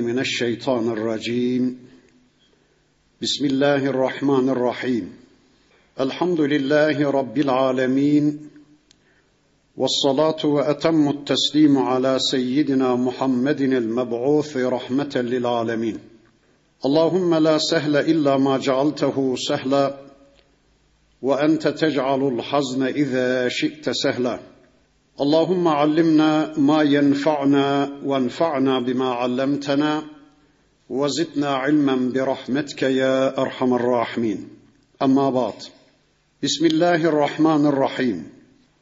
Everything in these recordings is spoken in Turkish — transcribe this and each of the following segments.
من الشيطان الرجيم. بسم الله الرحمن الرحيم. الحمد لله رب العالمين والصلاة وأتم التسليم على سيدنا محمد المبعوث رحمة للعالمين. اللهم لا سهل إلا ما جعلته سهلا وأنت تجعل الحزن إذا شئت سهلا. اللهم علمنا ما ينفعنا وانفعنا بما علمتنا وزدنا علما برحمتك يا أرحم الراحمين. أما بعد بسم الله الرحمن الرحيم.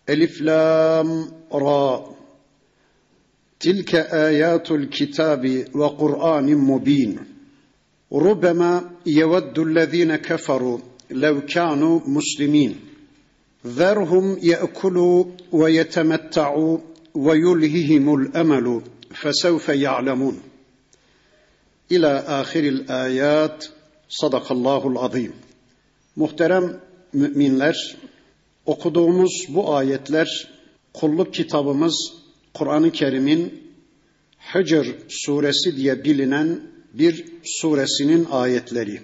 ألف لام را. تلك آيات الكتاب وقرآن مبين. ربما يود الذين كفروا لو كانوا مسلمين. ذرهم ياكلوا ويتمتعوا ويلههم الامل فسوف يعلمون الى اخر الايات صدق الله العظيم Muhterem müminler, okuduğumuz bu ayetler kulluk kitabımız Kur'an-ı Kerim'in Hicr suresi diye bilinen bir suresinin ayetleri.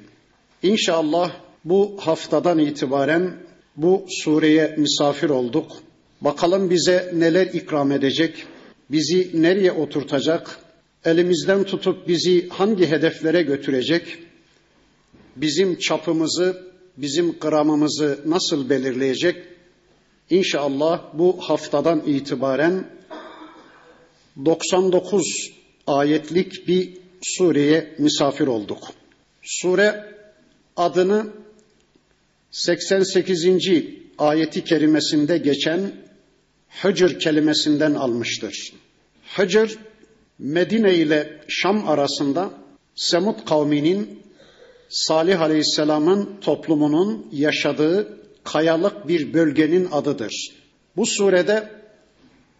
İnşallah bu haftadan itibaren bu sureye misafir olduk. Bakalım bize neler ikram edecek, bizi nereye oturtacak, elimizden tutup bizi hangi hedeflere götürecek, bizim çapımızı, bizim gramımızı nasıl belirleyecek? İnşallah bu haftadan itibaren 99 ayetlik bir sureye misafir olduk. Sure adını 88. ayeti kerimesinde geçen Hıcır kelimesinden almıştır. Hıcır Medine ile Şam arasında Semud kavminin Salih Aleyhisselam'ın toplumunun yaşadığı kayalık bir bölgenin adıdır. Bu surede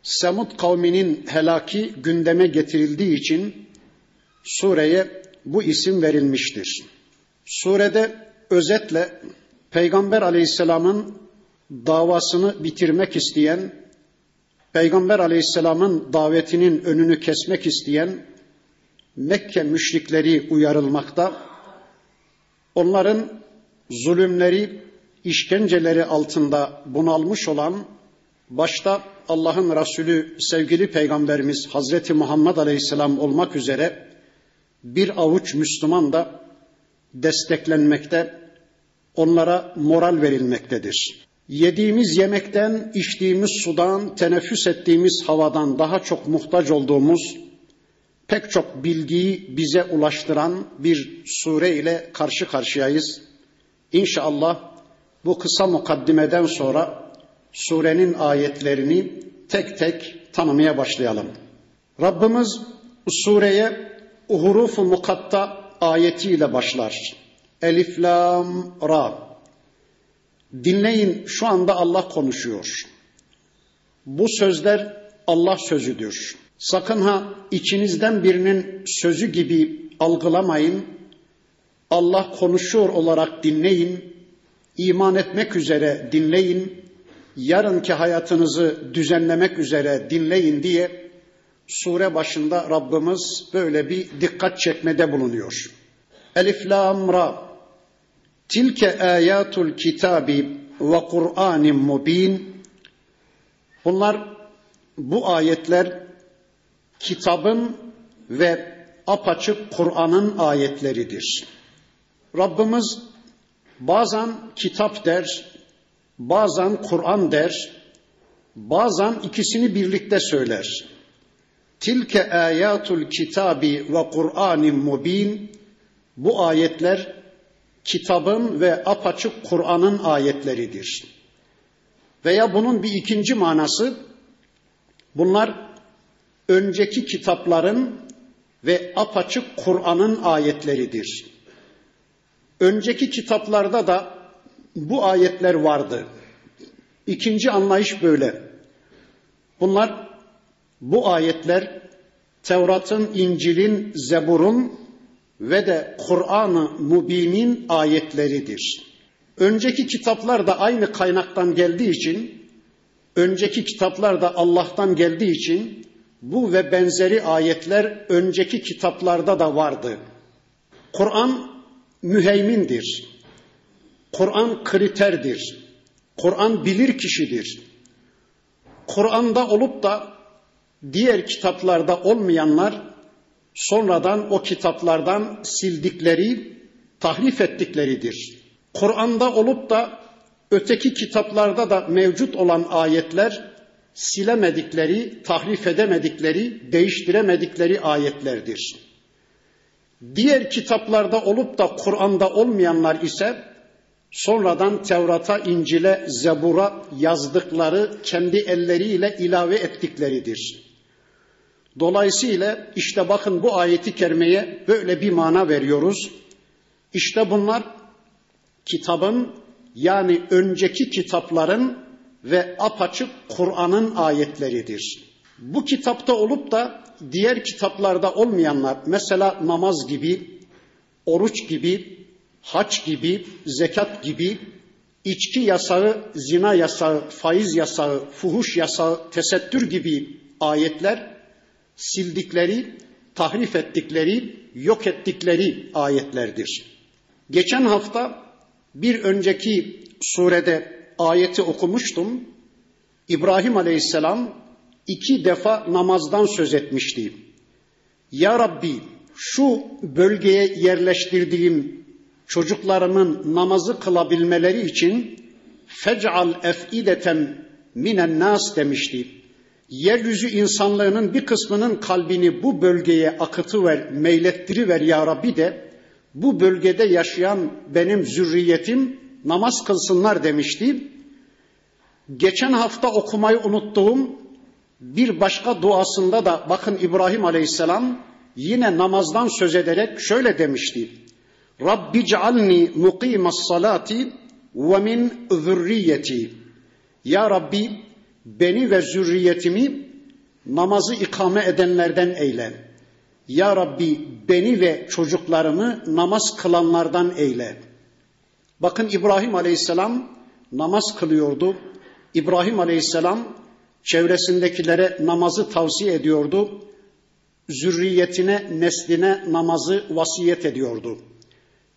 Semud kavminin helaki gündeme getirildiği için sureye bu isim verilmiştir. Surede özetle Peygamber Aleyhisselam'ın davasını bitirmek isteyen, Peygamber Aleyhisselam'ın davetinin önünü kesmek isteyen Mekke müşrikleri uyarılmakta, onların zulümleri, işkenceleri altında bunalmış olan, başta Allah'ın Resulü sevgili Peygamberimiz Hazreti Muhammed Aleyhisselam olmak üzere bir avuç Müslüman da desteklenmekte, onlara moral verilmektedir. Yediğimiz yemekten, içtiğimiz sudan, teneffüs ettiğimiz havadan daha çok muhtaç olduğumuz pek çok bilgiyi bize ulaştıran bir sure ile karşı karşıyayız. İnşallah bu kısa mukaddimeden sonra surenin ayetlerini tek tek tanımaya başlayalım. Rabbimiz sureye hurufu mukatta ayetiyle başlar. Elif, Lam, Ra. Dinleyin şu anda Allah konuşuyor. Bu sözler Allah sözüdür. Sakın ha içinizden birinin sözü gibi algılamayın. Allah konuşuyor olarak dinleyin. İman etmek üzere dinleyin. Yarınki hayatınızı düzenlemek üzere dinleyin diye sure başında Rabbimiz böyle bir dikkat çekmede bulunuyor. Elif lam ra Tilke ayatul kitabi ve Kur'anin mubin. Bunlar bu ayetler kitabın ve apaçık Kur'an'ın ayetleridir. Rabbimiz bazen kitap der, bazen Kur'an der, bazen ikisini birlikte söyler. Tilke ayatul kitabi ve Kur'anin mubin. Bu ayetler kitabın ve apaçık Kur'an'ın ayetleridir. Veya bunun bir ikinci manası bunlar önceki kitapların ve apaçık Kur'an'ın ayetleridir. Önceki kitaplarda da bu ayetler vardı. İkinci anlayış böyle. Bunlar bu ayetler Tevrat'ın, İncil'in, Zebur'un ve de Kur'an-ı Mubin'in ayetleridir. Önceki kitaplar da aynı kaynaktan geldiği için, önceki kitaplar da Allah'tan geldiği için Bu ve benzeri ayetler önceki kitaplarda da vardı. Kur'an müheymindir. Kur'an kriterdir. Kur'an bilir kişidir. Kur'an'da olup da diğer kitaplarda olmayanlar sonradan o kitaplardan sildikleri, tahrif ettikleridir. Kur'an'da olup da öteki kitaplarda da mevcut olan ayetler silemedikleri, tahrif edemedikleri, değiştiremedikleri ayetlerdir. Diğer kitaplarda olup da Kur'an'da olmayanlar ise sonradan Tevrat'a, İncil'e, Zebur'a yazdıkları kendi elleriyle ilave ettikleridir. Dolayısıyla işte bakın bu ayeti kerimeye böyle bir mana veriyoruz. İşte bunlar kitabın yani önceki kitapların ve apaçık Kur'an'ın ayetleridir. Bu kitapta olup da diğer kitaplarda olmayanlar mesela namaz gibi, oruç gibi, haç gibi, zekat gibi, içki yasağı, zina yasağı, faiz yasağı, fuhuş yasağı, tesettür gibi ayetler sildikleri, tahrif ettikleri, yok ettikleri ayetlerdir. Geçen hafta bir önceki surede ayeti okumuştum. İbrahim Aleyhisselam iki defa namazdan söz etmişti. Ya Rabbi şu bölgeye yerleştirdiğim çocuklarımın namazı kılabilmeleri için fec'al ef'ideten minen nas demişti. Yeryüzü insanlığının bir kısmının kalbini bu bölgeye akıtıver, meylettiriver ya Rabbi de bu bölgede yaşayan benim zürriyetim namaz kılsınlar demişti. Geçen hafta okumayı unuttuğum bir başka duasında da bakın İbrahim Aleyhisselam yine namazdan söz ederek şöyle demişti. Rabbi cealni muqimas salati ve min zürriyeti. Ya Rabbi beni ve zürriyetimi namazı ikame edenlerden eyle. Ya Rabbi beni ve çocuklarımı namaz kılanlardan eyle. Bakın İbrahim Aleyhisselam namaz kılıyordu. İbrahim Aleyhisselam çevresindekilere namazı tavsiye ediyordu. Zürriyetine, nesline namazı vasiyet ediyordu.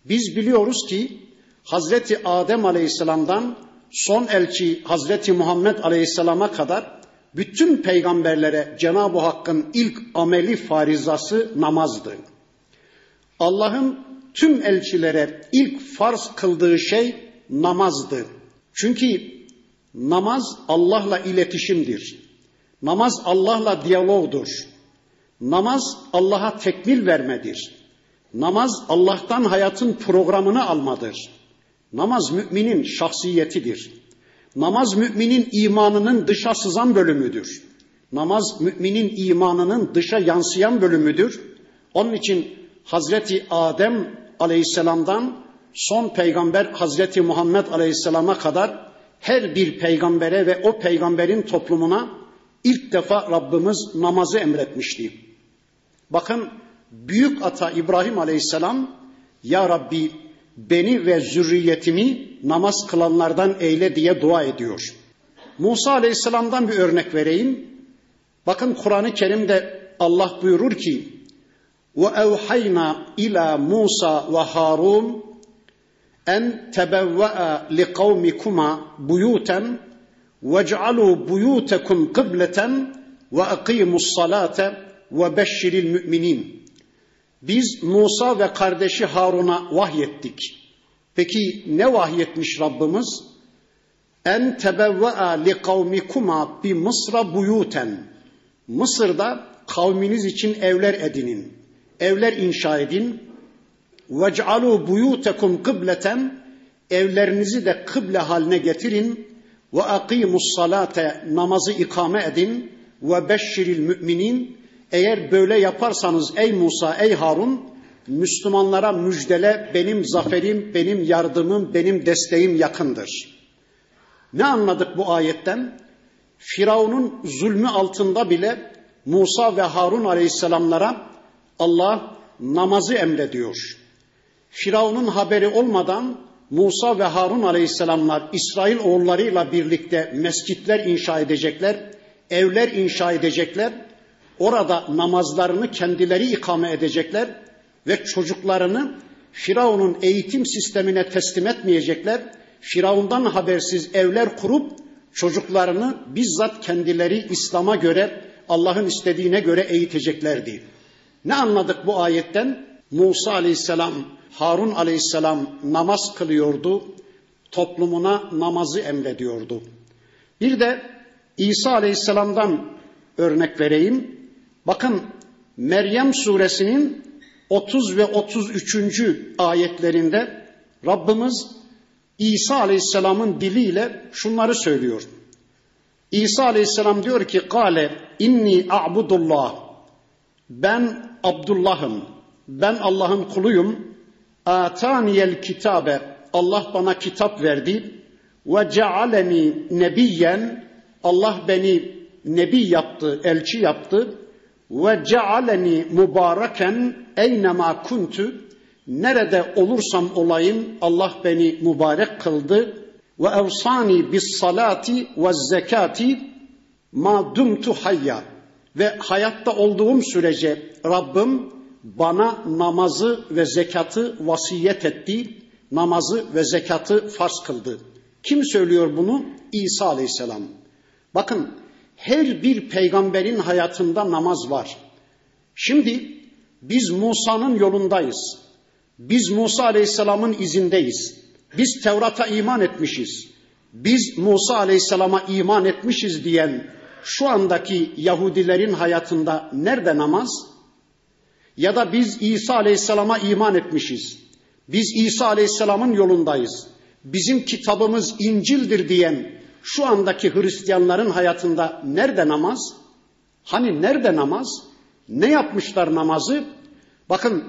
Biz biliyoruz ki Hazreti Adem Aleyhisselam'dan son elçi Hazreti Muhammed Aleyhisselam'a kadar bütün peygamberlere Cenab-ı Hakk'ın ilk ameli farizası namazdı. Allah'ın tüm elçilere ilk farz kıldığı şey namazdı. Çünkü namaz Allah'la iletişimdir. Namaz Allah'la diyalogdur. Namaz Allah'a tekmil vermedir. Namaz Allah'tan hayatın programını almadır. Namaz müminin şahsiyetidir. Namaz müminin imanının dışa sızan bölümüdür. Namaz müminin imanının dışa yansıyan bölümüdür. Onun için Hazreti Adem Aleyhisselam'dan son peygamber Hazreti Muhammed Aleyhisselam'a kadar her bir peygambere ve o peygamberin toplumuna ilk defa Rabbimiz namazı emretmişti. Bakın büyük ata İbrahim Aleyhisselam ya Rabbi beni ve zürriyetimi namaz kılanlardan eyle diye dua ediyor. Musa Aleyhisselam'dan bir örnek vereyim. Bakın Kur'an-ı Kerim'de Allah buyurur ki ve evhayna ila Musa ve Harun en tebevve'a li kavmikuma buyuten vec'alu buyutekum kıbleten ve akimus salate ve beşşiril müminin. Biz Musa ve kardeşi Harun'a vahyettik. Peki ne vahyetmiş Rabbimiz? En tebevve'a li kavmikuma bi Mısra buyuten. Mısır'da kavminiz için evler edinin. Evler inşa edin. Vec'alu buyutekum kıbleten. Evlerinizi de kıble haline getirin. Ve akimus salate namazı ikame edin. Ve beşşiril müminin. Eğer böyle yaparsanız ey Musa, ey Harun, Müslümanlara müjdele benim zaferim, benim yardımım, benim desteğim yakındır. Ne anladık bu ayetten? Firavun'un zulmü altında bile Musa ve Harun aleyhisselamlara Allah namazı emrediyor. Firavun'un haberi olmadan Musa ve Harun aleyhisselamlar İsrail oğullarıyla birlikte mescitler inşa edecekler, evler inşa edecekler orada namazlarını kendileri ikame edecekler ve çocuklarını Firavun'un eğitim sistemine teslim etmeyecekler. Firavundan habersiz evler kurup çocuklarını bizzat kendileri İslam'a göre, Allah'ın istediğine göre eğiteceklerdi. Ne anladık bu ayetten? Musa aleyhisselam, Harun aleyhisselam namaz kılıyordu, toplumuna namazı emrediyordu. Bir de İsa aleyhisselamdan örnek vereyim. Bakın Meryem suresinin 30 ve 33. ayetlerinde Rabbimiz İsa Aleyhisselam'ın diliyle şunları söylüyor. İsa Aleyhisselam diyor ki Kale inni a'budullah. Ben Abdullah'ım. Ben Allah'ın kuluyum. Ataniyel kitabe Allah bana kitap verdi. Ve cealeni nebiyen Allah beni nebi yaptı, elçi yaptı ve cealeni mübareken eynema kuntu nerede olursam olayım Allah beni mübarek kıldı ve evsani bis salati ve zekati ma dumtu hayya ve hayatta olduğum sürece Rabbim bana namazı ve zekatı vasiyet etti. Namazı ve zekatı farz kıldı. Kim söylüyor bunu? İsa Aleyhisselam. Bakın her bir peygamberin hayatında namaz var. Şimdi biz Musa'nın yolundayız. Biz Musa Aleyhisselam'ın izindeyiz. Biz Tevrat'a iman etmişiz. Biz Musa Aleyhisselam'a iman etmişiz diyen şu andaki Yahudilerin hayatında nerede namaz? Ya da biz İsa Aleyhisselam'a iman etmişiz. Biz İsa Aleyhisselam'ın yolundayız. Bizim kitabımız İncil'dir diyen şu andaki Hristiyanların hayatında nerede namaz? Hani nerede namaz? Ne yapmışlar namazı? Bakın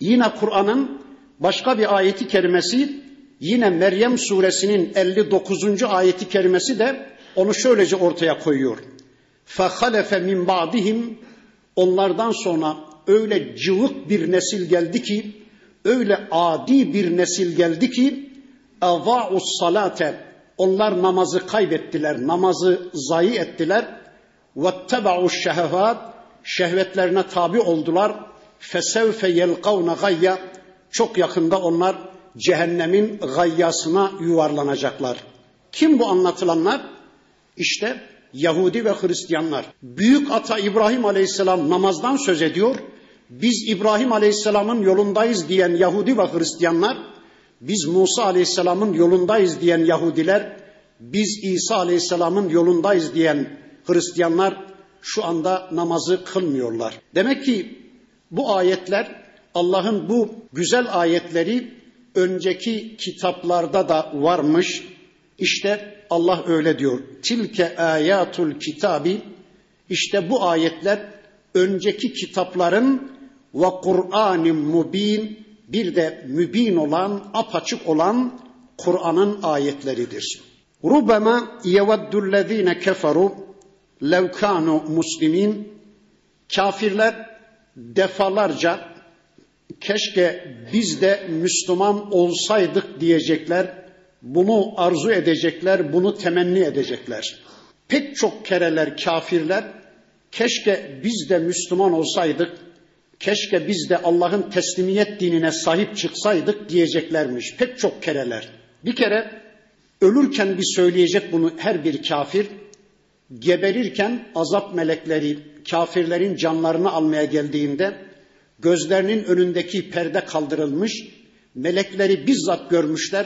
yine Kur'an'ın başka bir ayeti kerimesi yine Meryem suresinin 59. ayeti kerimesi de onu şöylece ortaya koyuyor. فَخَلَفَ مِنْ بَعْدِهِمْ Onlardan sonra öyle cıvık bir nesil geldi ki, öyle adi bir nesil geldi ki, اَضَاعُ salate Onlar namazı kaybettiler, namazı zayi ettiler. وَاتَّبَعُوا الشَّهَوَاتِ Şehvetlerine tabi oldular. فَسَوْفَ يَلْقَوْنَ gayya Çok yakında onlar cehennemin gayyasına yuvarlanacaklar. Kim bu anlatılanlar? İşte Yahudi ve Hristiyanlar. Büyük ata İbrahim Aleyhisselam namazdan söz ediyor. Biz İbrahim Aleyhisselam'ın yolundayız diyen Yahudi ve Hristiyanlar, biz Musa Aleyhisselam'ın yolundayız diyen Yahudiler, biz İsa Aleyhisselam'ın yolundayız diyen Hristiyanlar şu anda namazı kılmıyorlar. Demek ki bu ayetler Allah'ın bu güzel ayetleri önceki kitaplarda da varmış. İşte Allah öyle diyor. Tilke ayatul kitabi işte bu ayetler önceki kitapların ve Kur'an-ı mubin bir de mübin olan, apaçık olan Kur'an'ın ayetleridir. Rubema yeveddullezine keferu lev kanu muslimin kafirler defalarca keşke biz de Müslüman olsaydık diyecekler. Bunu arzu edecekler, bunu temenni edecekler. Pek çok kereler kafirler keşke biz de Müslüman olsaydık, keşke biz de Allah'ın teslimiyet dinine sahip çıksaydık diyeceklermiş. Pek çok kereler. Bir kere ölürken bir söyleyecek bunu her bir kafir. Geberirken azap melekleri kafirlerin canlarını almaya geldiğinde gözlerinin önündeki perde kaldırılmış, melekleri bizzat görmüşler,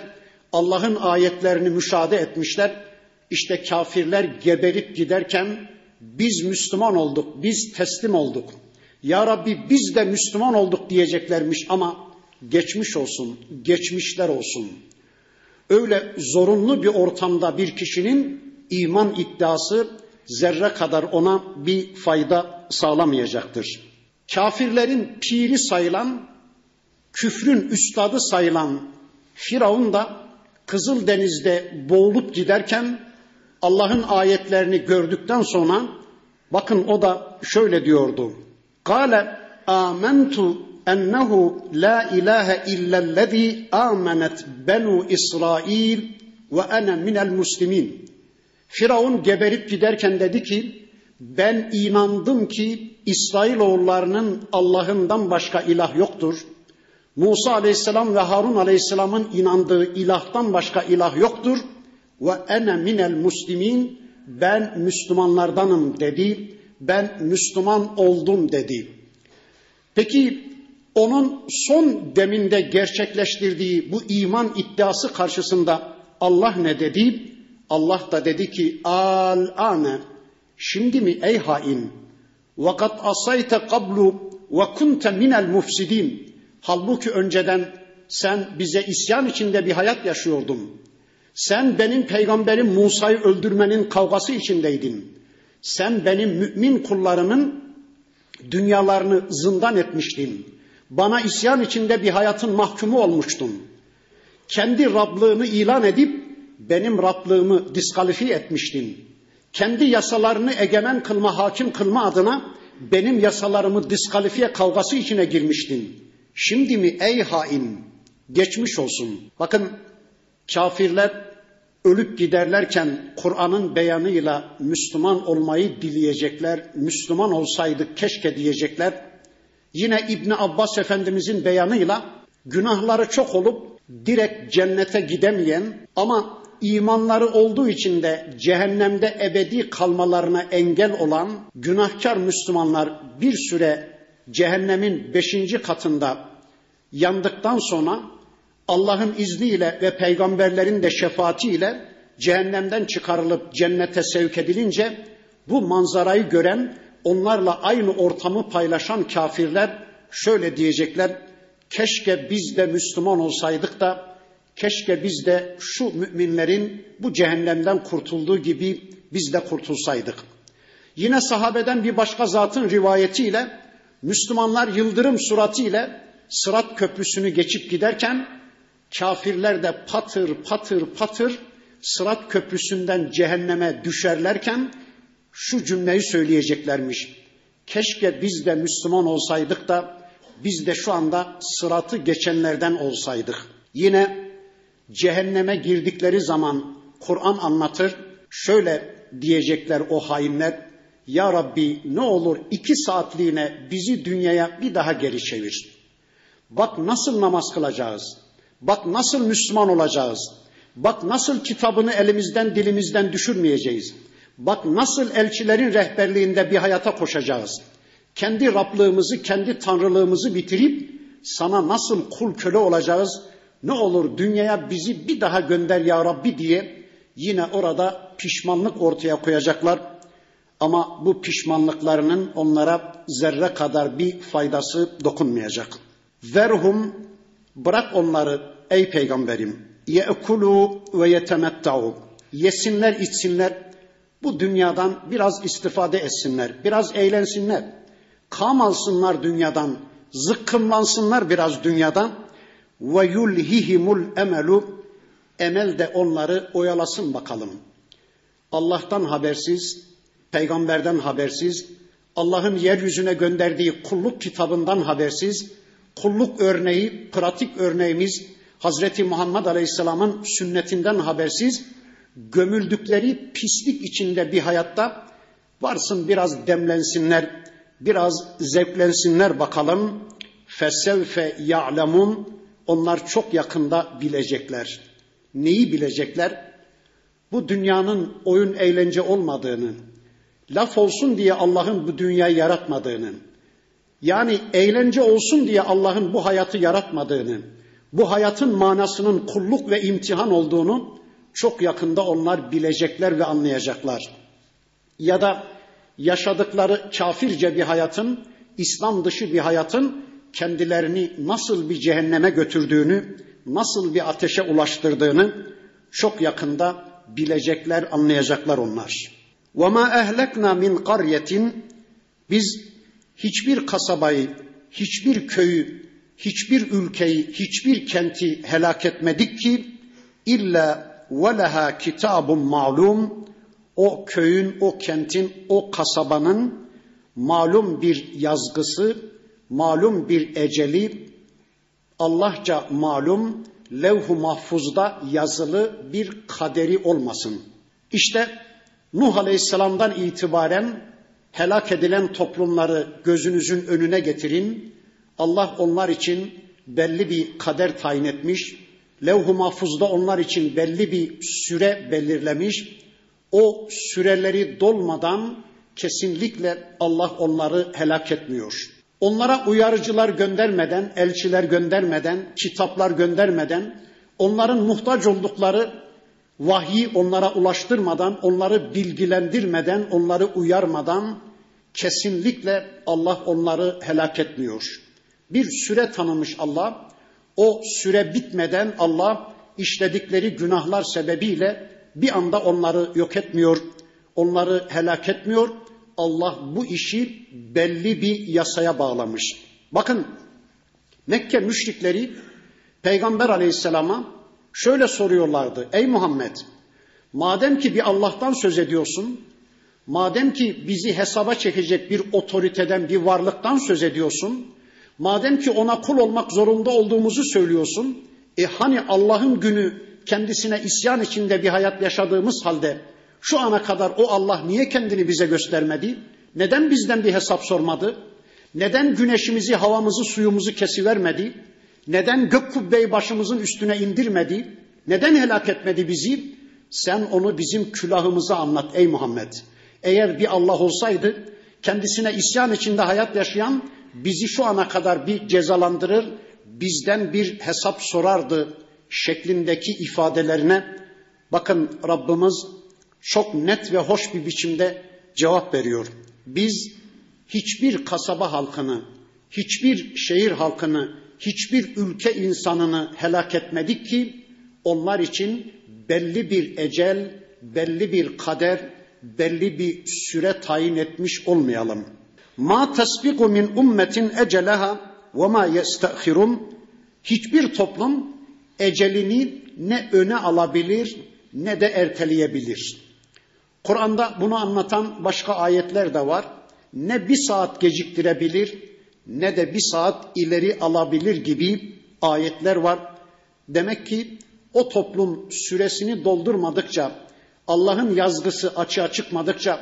Allah'ın ayetlerini müşahede etmişler. İşte kafirler geberip giderken biz Müslüman olduk, biz teslim olduk. Ya Rabbi biz de Müslüman olduk diyeceklermiş ama geçmiş olsun, geçmişler olsun. Öyle zorunlu bir ortamda bir kişinin iman iddiası zerre kadar ona bir fayda sağlamayacaktır. Kafirlerin piri sayılan, küfrün üstadı sayılan Firavun da Kızıldeniz'de boğulup giderken Allah'ın ayetlerini gördükten sonra bakın o da şöyle diyordu. Kale amentu ennehu la ilahe illellezî amenet benu İsrail ve ene minel muslimin. Firavun geberip giderken dedi ki ben inandım ki İsrailoğullarının Allah'ından başka ilah yoktur. Musa aleyhisselam ve Harun aleyhisselamın inandığı ilahtan başka ilah yoktur. Ve ene minel muslimin ben Müslümanlardanım dedi. Ben Müslüman oldum dedi. Peki onun son deminde gerçekleştirdiği bu iman iddiası karşısında Allah ne dedi? Allah da dedi ki al ane şimdi mi ey hain vakat asayte kablu ve kunte minel mufsidin halbuki önceden sen bize isyan içinde bir hayat yaşıyordun. Sen benim peygamberim Musa'yı öldürmenin kavgası içindeydin. Sen benim mümin kullarımın dünyalarını zindan etmiştin. Bana isyan içinde bir hayatın mahkumu olmuştun. Kendi Rablığını ilan edip benim Rablığımı diskalifiye etmiştin. Kendi yasalarını egemen kılma, hakim kılma adına benim yasalarımı diskalifiye kavgası içine girmiştin. Şimdi mi ey hain geçmiş olsun. Bakın kafirler ölüp giderlerken Kur'an'ın beyanıyla Müslüman olmayı dileyecekler. Müslüman olsaydık keşke diyecekler. Yine İbni Abbas Efendimizin beyanıyla günahları çok olup direkt cennete gidemeyen ama imanları olduğu için de cehennemde ebedi kalmalarına engel olan günahkar Müslümanlar bir süre cehennemin beşinci katında yandıktan sonra Allah'ın izniyle ve peygamberlerin de şefaatiyle cehennemden çıkarılıp cennete sevk edilince bu manzarayı gören onlarla aynı ortamı paylaşan kafirler şöyle diyecekler. Keşke biz de Müslüman olsaydık da keşke biz de şu müminlerin bu cehennemden kurtulduğu gibi biz de kurtulsaydık. Yine sahabeden bir başka zatın rivayetiyle Müslümanlar yıldırım suratiyle Sırat köprüsünü geçip giderken kafirler de patır patır patır Sırat köprüsünden cehenneme düşerlerken şu cümleyi söyleyeceklermiş. Keşke biz de Müslüman olsaydık da biz de şu anda sıratı geçenlerden olsaydık. Yine cehenneme girdikleri zaman Kur'an anlatır. Şöyle diyecekler o hainler. Ya Rabbi ne olur iki saatliğine bizi dünyaya bir daha geri çevir. Bak nasıl namaz kılacağız. Bak nasıl Müslüman olacağız. Bak nasıl kitabını elimizden dilimizden düşürmeyeceğiz. Bak nasıl elçilerin rehberliğinde bir hayata koşacağız. Kendi Rablığımızı, kendi tanrılığımızı bitirip sana nasıl kul köle olacağız. Ne olur dünyaya bizi bir daha gönder ya Rabbi diye yine orada pişmanlık ortaya koyacaklar. Ama bu pişmanlıklarının onlara zerre kadar bir faydası dokunmayacak. Verhum bırak onları ey peygamberim. Ye'kulu ve yetemettau. Yesinler içsinler. Bu dünyadan biraz istifade etsinler. Biraz eğlensinler. Kam alsınlar dünyadan. Zıkkımlansınlar biraz dünyadan. Ve yulhihimul emelu. Emel de onları oyalasın bakalım. Allah'tan habersiz, peygamberden habersiz, Allah'ın yeryüzüne gönderdiği kulluk kitabından habersiz, kulluk örneği, pratik örneğimiz Hazreti Muhammed Aleyhisselam'ın sünnetinden habersiz gömüldükleri pislik içinde bir hayatta varsın biraz demlensinler, biraz zevklensinler bakalım. Fesevfe ya'lemun onlar çok yakında bilecekler. Neyi bilecekler? Bu dünyanın oyun eğlence olmadığını, laf olsun diye Allah'ın bu dünyayı yaratmadığını, yani eğlence olsun diye Allah'ın bu hayatı yaratmadığını, bu hayatın manasının kulluk ve imtihan olduğunu çok yakında onlar bilecekler ve anlayacaklar. Ya da yaşadıkları kafirce bir hayatın, İslam dışı bir hayatın kendilerini nasıl bir cehenneme götürdüğünü, nasıl bir ateşe ulaştırdığını çok yakında bilecekler, anlayacaklar onlar. وَمَا اَهْلَكْنَا مِنْ قَرْيَةٍ Biz hiçbir kasabayı, hiçbir köyü, hiçbir ülkeyi, hiçbir kenti helak etmedik ki illa veleha kitabun malum o köyün, o kentin, o kasabanın malum bir yazgısı, malum bir eceli, Allahça malum, levh-u mahfuzda yazılı bir kaderi olmasın. İşte Nuh Aleyhisselam'dan itibaren helak edilen toplumları gözünüzün önüne getirin. Allah onlar için belli bir kader tayin etmiş. Levh-u mahfuzda onlar için belli bir süre belirlemiş. O süreleri dolmadan kesinlikle Allah onları helak etmiyor. Onlara uyarıcılar göndermeden, elçiler göndermeden, kitaplar göndermeden, onların muhtaç oldukları vahyi onlara ulaştırmadan, onları bilgilendirmeden, onları uyarmadan kesinlikle Allah onları helak etmiyor. Bir süre tanımış Allah. O süre bitmeden Allah işledikleri günahlar sebebiyle bir anda onları yok etmiyor, onları helak etmiyor. Allah bu işi belli bir yasaya bağlamış. Bakın Mekke müşrikleri Peygamber aleyhisselama şöyle soruyorlardı. Ey Muhammed madem ki bir Allah'tan söz ediyorsun, madem ki bizi hesaba çekecek bir otoriteden, bir varlıktan söz ediyorsun, madem ki ona kul olmak zorunda olduğumuzu söylüyorsun, e hani Allah'ın günü kendisine isyan içinde bir hayat yaşadığımız halde şu ana kadar o Allah niye kendini bize göstermedi? Neden bizden bir hesap sormadı? Neden güneşimizi, havamızı, suyumuzu kesivermedi? Neden gök kubbeyi başımızın üstüne indirmedi? Neden helak etmedi bizi? Sen onu bizim külahımıza anlat ey Muhammed. Eğer bir Allah olsaydı kendisine isyan içinde hayat yaşayan bizi şu ana kadar bir cezalandırır, bizden bir hesap sorardı şeklindeki ifadelerine bakın Rabbimiz çok net ve hoş bir biçimde cevap veriyor. Biz hiçbir kasaba halkını, hiçbir şehir halkını, hiçbir ülke insanını helak etmedik ki onlar için belli bir ecel, belli bir kader, belli bir süre tayin etmiş olmayalım. Ma tasbiqu min ummetin ecelaha ve ma yestahirun. Hiçbir toplum ecelini ne öne alabilir ne de erteleyebilir. Kur'an'da bunu anlatan başka ayetler de var. Ne bir saat geciktirebilir ne de bir saat ileri alabilir gibi ayetler var. Demek ki o toplum süresini doldurmadıkça, Allah'ın yazgısı açığa çıkmadıkça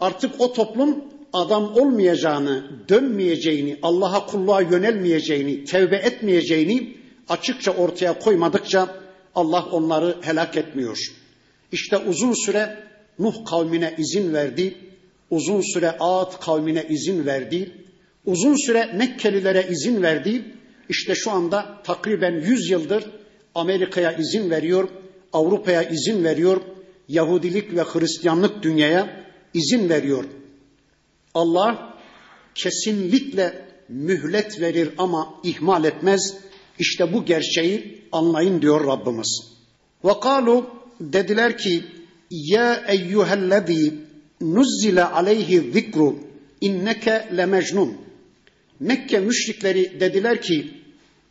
artık o toplum adam olmayacağını, dönmeyeceğini, Allah'a kulluğa yönelmeyeceğini, tevbe etmeyeceğini açıkça ortaya koymadıkça Allah onları helak etmiyor. İşte uzun süre Nuh kavmine izin verdi, uzun süre Ad kavmine izin verdi, uzun süre Mekkelilere izin verdi. İşte şu anda takriben 100 yıldır Amerika'ya izin veriyor, Avrupa'ya izin veriyor, Yahudilik ve Hristiyanlık dünyaya izin veriyor. Allah kesinlikle mühlet verir ama ihmal etmez. İşte bu gerçeği anlayın diyor Rabbimiz. Ve kalu dediler ki ya eyyühellezî nuzzile aleyhi zikru inneke lemecnun. Mekke müşrikleri dediler ki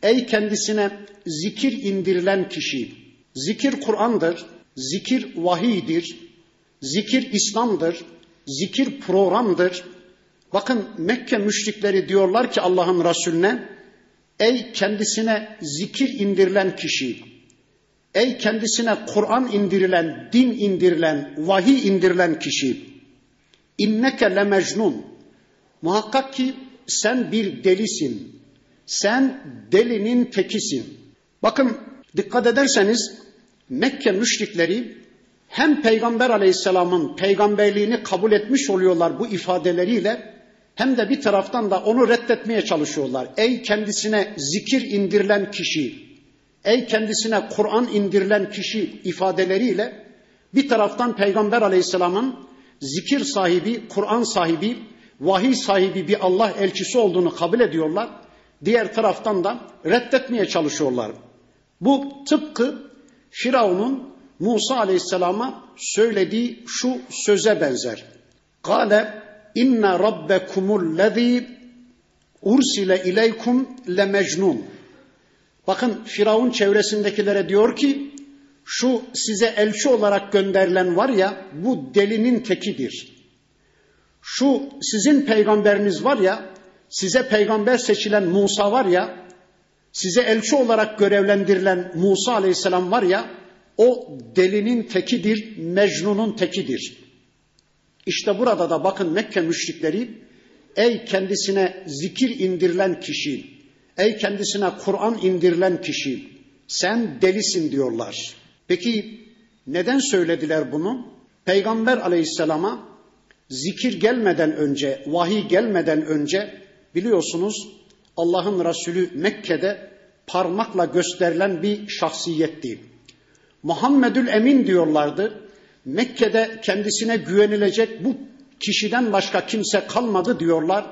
ey kendisine zikir indirilen kişi. Zikir Kur'an'dır, zikir vahiydir, zikir İslam'dır, zikir programdır. Bakın Mekke müşrikleri diyorlar ki Allah'ın Resulüne ey kendisine zikir indirilen kişi, ey kendisine Kur'an indirilen, din indirilen, vahiy indirilen kişi inneke le mecnun muhakkak ki sen bir delisin. Sen delinin tekisin. Bakın dikkat ederseniz Mekke müşrikleri hem Peygamber Aleyhisselam'ın peygamberliğini kabul etmiş oluyorlar bu ifadeleriyle hem de bir taraftan da onu reddetmeye çalışıyorlar. Ey kendisine zikir indirilen kişi, ey kendisine Kur'an indirilen kişi ifadeleriyle bir taraftan Peygamber Aleyhisselam'ın zikir sahibi, Kur'an sahibi, vahiy sahibi bir Allah elçisi olduğunu kabul ediyorlar. Diğer taraftan da reddetmeye çalışıyorlar. Bu tıpkı Firavun'un Musa Aleyhisselam'a söylediği şu söze benzer. Kale inne rabbekumul lezî ursile ileykum le mecnun. Bakın Firavun çevresindekilere diyor ki şu size elçi olarak gönderilen var ya bu delinin tekidir. Şu sizin peygamberiniz var ya size peygamber seçilen Musa var ya size elçi olarak görevlendirilen Musa aleyhisselam var ya o delinin tekidir, Mecnun'un tekidir. İşte burada da bakın Mekke müşrikleri ey kendisine zikir indirilen kişi, ey kendisine Kur'an indirilen kişi sen delisin diyorlar. Peki neden söylediler bunu? Peygamber aleyhisselama zikir gelmeden önce, vahiy gelmeden önce biliyorsunuz Allah'ın Resulü Mekke'de parmakla gösterilen bir şahsiyetti. Muhammedül Emin diyorlardı. Mekke'de kendisine güvenilecek bu kişiden başka kimse kalmadı diyorlar.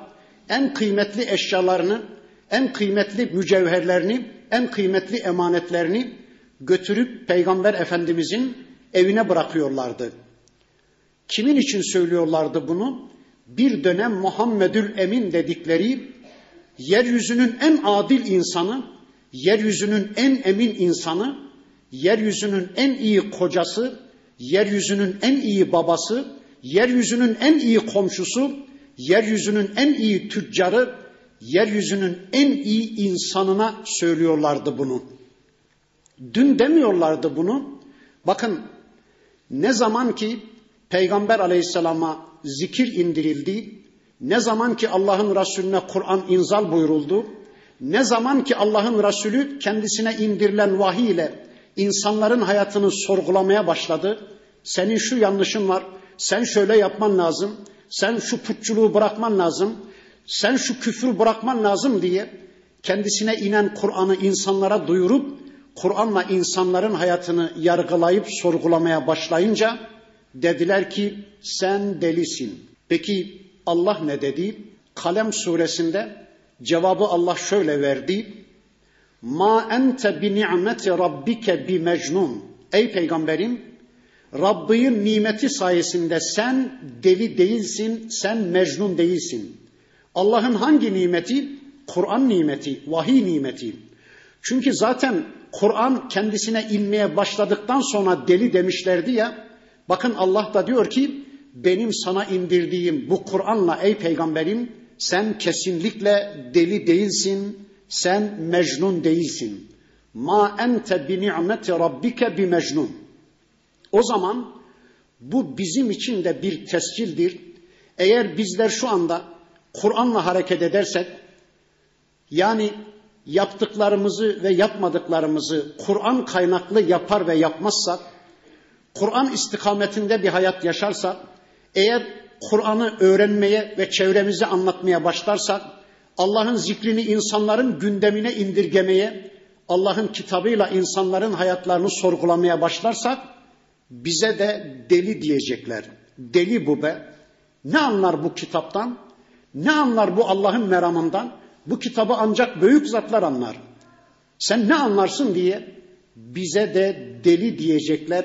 En kıymetli eşyalarını, en kıymetli mücevherlerini, en kıymetli emanetlerini götürüp Peygamber Efendimizin evine bırakıyorlardı. Kimin için söylüyorlardı bunu? Bir dönem Muhammedül Emin dedikleri yeryüzünün en adil insanı, yeryüzünün en emin insanı, yeryüzünün en iyi kocası, yeryüzünün en iyi babası, yeryüzünün en iyi komşusu, yeryüzünün en iyi tüccarı, yeryüzünün en iyi insanına söylüyorlardı bunu. Dün demiyorlardı bunu. Bakın ne zaman ki Peygamber aleyhisselama zikir indirildi, ne zaman ki Allah'ın Resulüne Kur'an inzal buyuruldu, ne zaman ki Allah'ın Resulü kendisine indirilen vahiy ile insanların hayatını sorgulamaya başladı. Senin şu yanlışın var, sen şöyle yapman lazım, sen şu putçuluğu bırakman lazım, sen şu küfrü bırakman lazım diye kendisine inen Kur'an'ı insanlara duyurup Kur'an'la insanların hayatını yargılayıp sorgulamaya başlayınca dediler ki sen delisin. Peki Allah ne dedi? Kalem suresinde cevabı Allah şöyle verdi. Ma ente bi ni'meti rabbike bi mecnun. Ey peygamberim Rabbinin nimeti sayesinde sen deli değilsin, sen mecnun değilsin. Allah'ın hangi nimeti? Kur'an nimeti, vahiy nimeti. Çünkü zaten Kur'an kendisine inmeye başladıktan sonra deli demişlerdi ya. Bakın Allah da diyor ki benim sana indirdiğim bu Kur'an'la ey peygamberim sen kesinlikle deli değilsin, sen mecnun değilsin. Ma ente bi ni'meti rabbike bi mecnun. O zaman bu bizim için de bir tescildir. Eğer bizler şu anda Kur'an'la hareket edersek, yani yaptıklarımızı ve yapmadıklarımızı Kur'an kaynaklı yapar ve yapmazsak, Kur'an istikametinde bir hayat yaşarsak, eğer Kur'an'ı öğrenmeye ve çevremize anlatmaya başlarsak, Allah'ın zikrini insanların gündemine indirgemeye, Allah'ın kitabıyla insanların hayatlarını sorgulamaya başlarsak, bize de deli diyecekler. Deli bu be. Ne anlar bu kitaptan? Ne anlar bu Allah'ın meramından? Bu kitabı ancak büyük zatlar anlar. Sen ne anlarsın diye bize de deli diyecekler.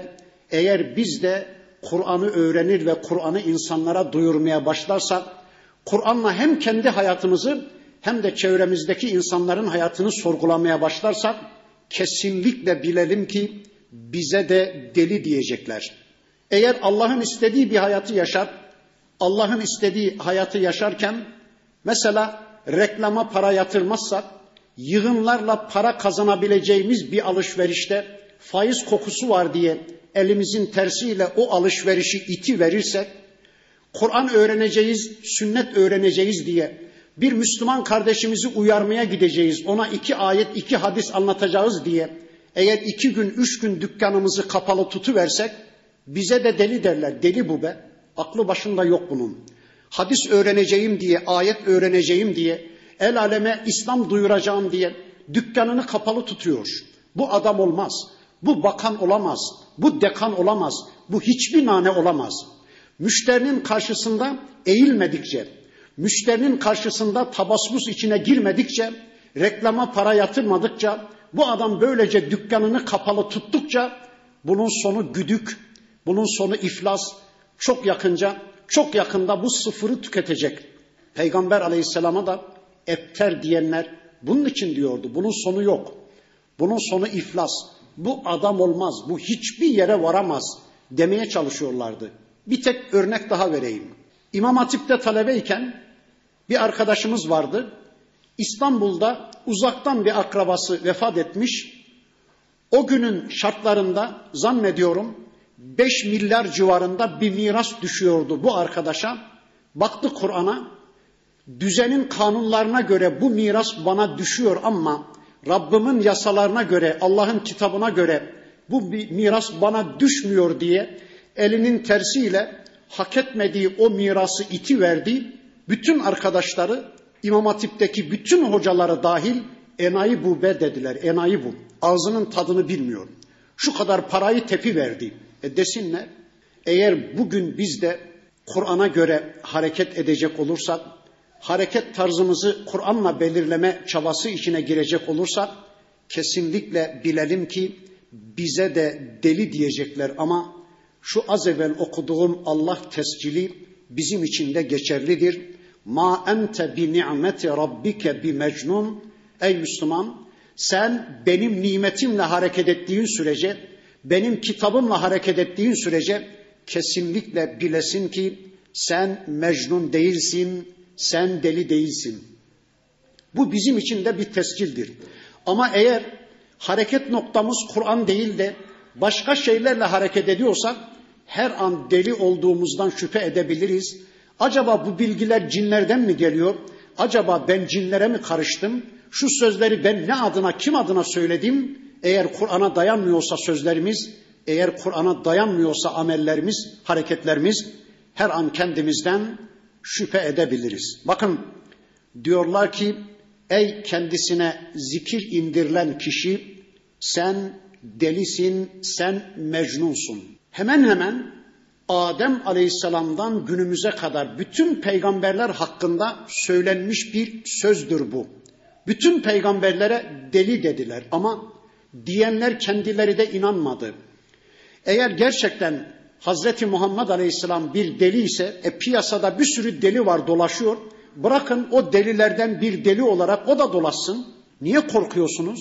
Eğer biz de Kur'an'ı öğrenir ve Kur'an'ı insanlara duyurmaya başlarsak, Kur'an'la hem kendi hayatımızı hem de çevremizdeki insanların hayatını sorgulamaya başlarsak, kesinlikle bilelim ki bize de deli diyecekler. Eğer Allah'ın istediği bir hayatı yaşar, Allah'ın istediği hayatı yaşarken mesela reklama para yatırmazsak, yığınlarla para kazanabileceğimiz bir alışverişte faiz kokusu var diye elimizin tersiyle o alışverişi iti verirsek, Kur'an öğreneceğiz, sünnet öğreneceğiz diye bir Müslüman kardeşimizi uyarmaya gideceğiz, ona iki ayet, iki hadis anlatacağız diye eğer iki gün, üç gün dükkanımızı kapalı tutuversek bize de deli derler. Deli bu be. Aklı başında yok bunun. Hadis öğreneceğim diye, ayet öğreneceğim diye, el aleme İslam duyuracağım diye dükkanını kapalı tutuyor. Bu adam olmaz. Bu bakan olamaz. Bu dekan olamaz. Bu hiçbir nane olamaz. Müşterinin karşısında eğilmedikçe, müşterinin karşısında tabasmus içine girmedikçe, reklama para yatırmadıkça, bu adam böylece dükkanını kapalı tuttukça bunun sonu güdük, bunun sonu iflas. Çok yakınca, çok yakında bu sıfırı tüketecek. Peygamber aleyhisselama da epter diyenler bunun için diyordu. Bunun sonu yok. Bunun sonu iflas. Bu adam olmaz. Bu hiçbir yere varamaz demeye çalışıyorlardı. Bir tek örnek daha vereyim. İmam Hatip'te talebeyken bir arkadaşımız vardı. İstanbul'da uzaktan bir akrabası vefat etmiş. O günün şartlarında zannediyorum 5 milyar civarında bir miras düşüyordu bu arkadaşa. Baktı Kur'an'a, düzenin kanunlarına göre bu miras bana düşüyor ama Rabbimin yasalarına göre, Allah'ın kitabına göre bu miras bana düşmüyor diye elinin tersiyle hak etmediği o mirası iti verdi. Bütün arkadaşları İmam Hatip'teki bütün hocaları dahil enayi bu be dediler. Enayi bu. Ağzının tadını bilmiyor. Şu kadar parayı tepi verdi. E desinler. Eğer bugün biz de Kur'an'a göre hareket edecek olursak, hareket tarzımızı Kur'an'la belirleme çabası içine girecek olursak, kesinlikle bilelim ki bize de deli diyecekler ama şu az evvel okuduğum Allah tescili bizim için de geçerlidir. Ma ente bi ni'meti rabbike bi mecnun. Ey Müslüman sen benim nimetimle hareket ettiğin sürece, benim kitabımla hareket ettiğin sürece kesinlikle bilesin ki sen mecnun değilsin, sen deli değilsin. Bu bizim için de bir tescildir. Ama eğer hareket noktamız Kur'an değil de başka şeylerle hareket ediyorsak her an deli olduğumuzdan şüphe edebiliriz. Acaba bu bilgiler cinlerden mi geliyor? Acaba ben cinlere mi karıştım? Şu sözleri ben ne adına, kim adına söyledim? Eğer Kur'an'a dayanmıyorsa sözlerimiz, eğer Kur'an'a dayanmıyorsa amellerimiz, hareketlerimiz her an kendimizden şüphe edebiliriz. Bakın diyorlar ki ey kendisine zikir indirilen kişi sen delisin, sen mecnunsun. Hemen hemen Adem Aleyhisselam'dan günümüze kadar bütün peygamberler hakkında söylenmiş bir sözdür bu. Bütün peygamberlere deli dediler ama diyenler kendileri de inanmadı. Eğer gerçekten Hazreti Muhammed Aleyhisselam bir deli ise e, piyasada bir sürü deli var dolaşıyor. Bırakın o delilerden bir deli olarak o da dolaşsın. Niye korkuyorsunuz?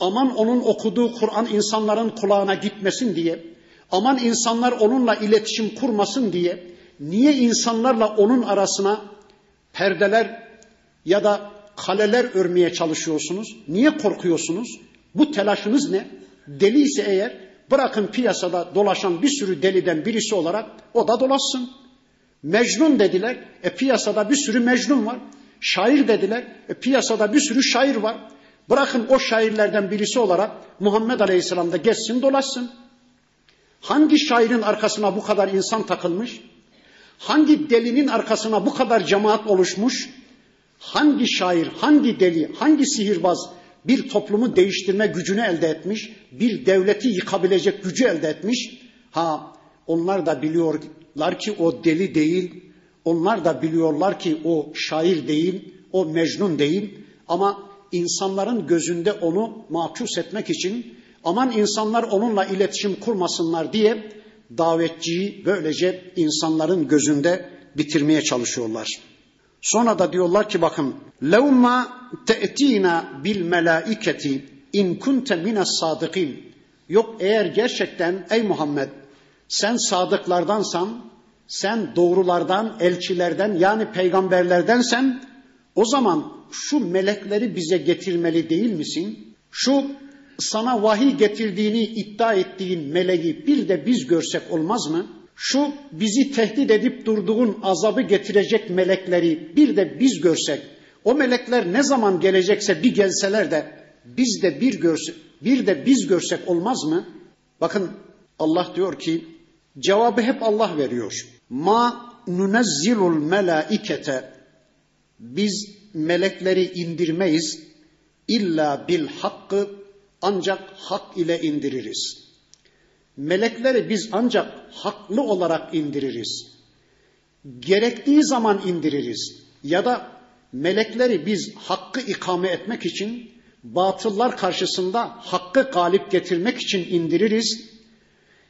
Aman onun okuduğu Kur'an insanların kulağına gitmesin diye. Aman insanlar onunla iletişim kurmasın diye. Niye insanlarla onun arasına perdeler ya da kaleler örmeye çalışıyorsunuz? Niye korkuyorsunuz? Bu telaşınız ne? Deli ise eğer bırakın piyasada dolaşan bir sürü deliden birisi olarak o da dolaşsın. Mecnun dediler. E piyasada bir sürü mecnun var. Şair dediler. E piyasada bir sürü şair var. Bırakın o şairlerden birisi olarak Muhammed Aleyhisselam da geçsin dolaşsın. Hangi şairin arkasına bu kadar insan takılmış? Hangi delinin arkasına bu kadar cemaat oluşmuş? Hangi şair, hangi deli, hangi sihirbaz bir toplumu değiştirme gücünü elde etmiş, bir devleti yıkabilecek gücü elde etmiş? Ha, onlar da biliyorlar ki o deli değil, onlar da biliyorlar ki o şair değil, o mecnun değil ama insanların gözünde onu mahkus etmek için aman insanlar onunla iletişim kurmasınlar diye davetçiyi böylece insanların gözünde bitirmeye çalışıyorlar. Sonra da diyorlar ki bakın levma te'tina bil melaiketi in kunte mines sadıkin. Yok eğer gerçekten ey Muhammed sen sadıklardansan, sen doğrulardan, elçilerden yani peygamberlerdensen o zaman şu melekleri bize getirmeli değil misin? Şu sana vahiy getirdiğini iddia ettiğin meleği bir de biz görsek olmaz mı? Şu bizi tehdit edip durduğun azabı getirecek melekleri bir de biz görsek, o melekler ne zaman gelecekse bir gelseler de biz de bir görse, bir de biz görsek olmaz mı? Bakın Allah diyor ki cevabı hep Allah veriyor. Ma nunezzilul melaikete biz melekleri indirmeyiz illa bil hakkı ancak hak ile indiririz. Melekleri biz ancak haklı olarak indiririz. Gerektiği zaman indiririz. Ya da melekleri biz hakkı ikame etmek için, batıllar karşısında hakkı galip getirmek için indiririz.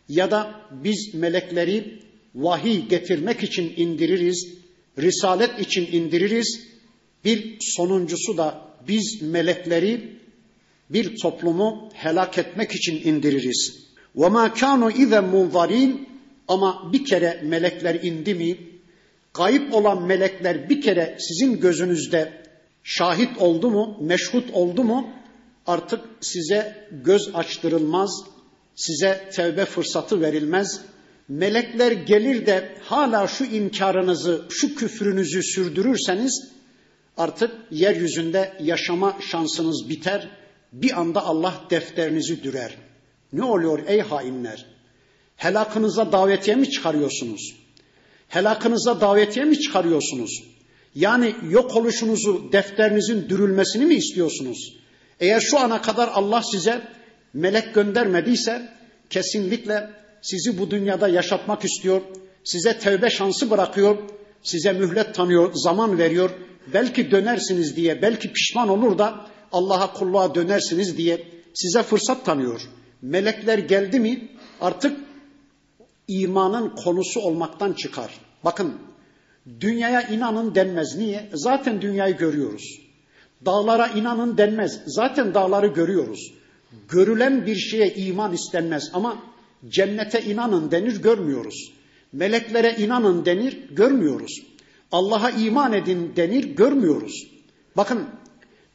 Ya da biz melekleri vahiy getirmek için indiririz, risalet için indiririz. Bir sonuncusu da biz melekleri bir toplumu helak etmek için indiririz. وَمَا كَانُوا اِذَا مُنْظَرِينَ Ama bir kere melekler indi mi, kayıp olan melekler bir kere sizin gözünüzde şahit oldu mu, meşhut oldu mu, artık size göz açtırılmaz, size tevbe fırsatı verilmez. Melekler gelir de hala şu inkarınızı, şu küfrünüzü sürdürürseniz artık yeryüzünde yaşama şansınız biter. Bir anda Allah defterinizi dürer. Ne oluyor ey hainler? Helakınıza davetiye mi çıkarıyorsunuz? Helakınıza davetiye mi çıkarıyorsunuz? Yani yok oluşunuzu, defterinizin dürülmesini mi istiyorsunuz? Eğer şu ana kadar Allah size melek göndermediyse kesinlikle sizi bu dünyada yaşatmak istiyor. Size tevbe şansı bırakıyor. Size mühlet tanıyor, zaman veriyor. Belki dönersiniz diye, belki pişman olur da Allah'a kulluğa dönersiniz diye size fırsat tanıyor. Melekler geldi mi artık imanın konusu olmaktan çıkar. Bakın dünyaya inanın denmez. Niye? Zaten dünyayı görüyoruz. Dağlara inanın denmez. Zaten dağları görüyoruz. Görülen bir şeye iman istenmez ama cennete inanın denir görmüyoruz. Meleklere inanın denir görmüyoruz. Allah'a iman edin denir görmüyoruz. Bakın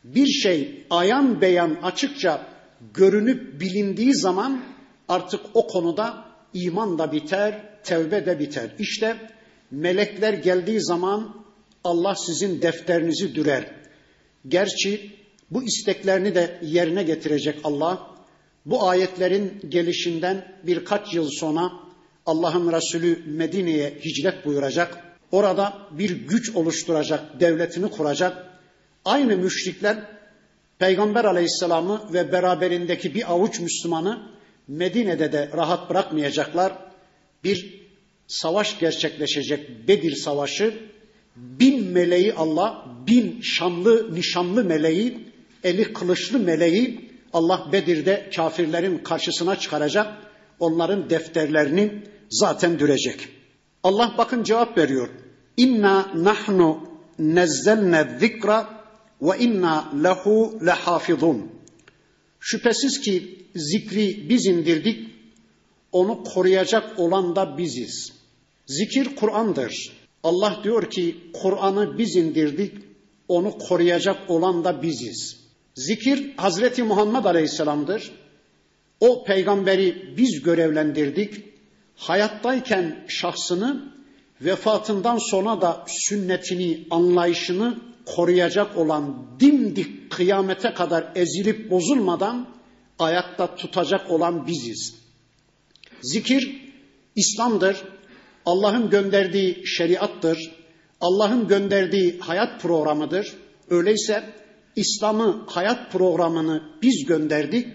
bir şey ayan beyan açıkça görünüp bilindiği zaman artık o konuda iman da biter, tevbe de biter. İşte melekler geldiği zaman Allah sizin defterinizi dürer. Gerçi bu isteklerini de yerine getirecek Allah. Bu ayetlerin gelişinden birkaç yıl sonra Allah'ın Resulü Medine'ye hicret buyuracak. Orada bir güç oluşturacak, devletini kuracak. Aynı müşrikler Peygamber Aleyhisselam'ı ve beraberindeki bir avuç Müslümanı Medine'de de rahat bırakmayacaklar. Bir savaş gerçekleşecek Bedir Savaşı. Bin meleği Allah, bin şanlı, nişanlı meleği, eli kılıçlı meleği Allah Bedir'de kafirlerin karşısına çıkaracak. Onların defterlerini zaten dürecek. Allah bakın cevap veriyor. İnna nahnu nezzelne zikra ve inna lehu lehafizun. Şüphesiz ki zikri biz indirdik, onu koruyacak olan da biziz. Zikir Kur'an'dır. Allah diyor ki Kur'an'ı biz indirdik, onu koruyacak olan da biziz. Zikir Hazreti Muhammed Aleyhisselam'dır. O peygamberi biz görevlendirdik. Hayattayken şahsını, vefatından sonra da sünnetini, anlayışını koruyacak olan dimdik kıyamete kadar ezilip bozulmadan ayakta tutacak olan biziz. Zikir İslam'dır. Allah'ın gönderdiği şeriattır. Allah'ın gönderdiği hayat programıdır. Öyleyse İslam'ı hayat programını biz gönderdik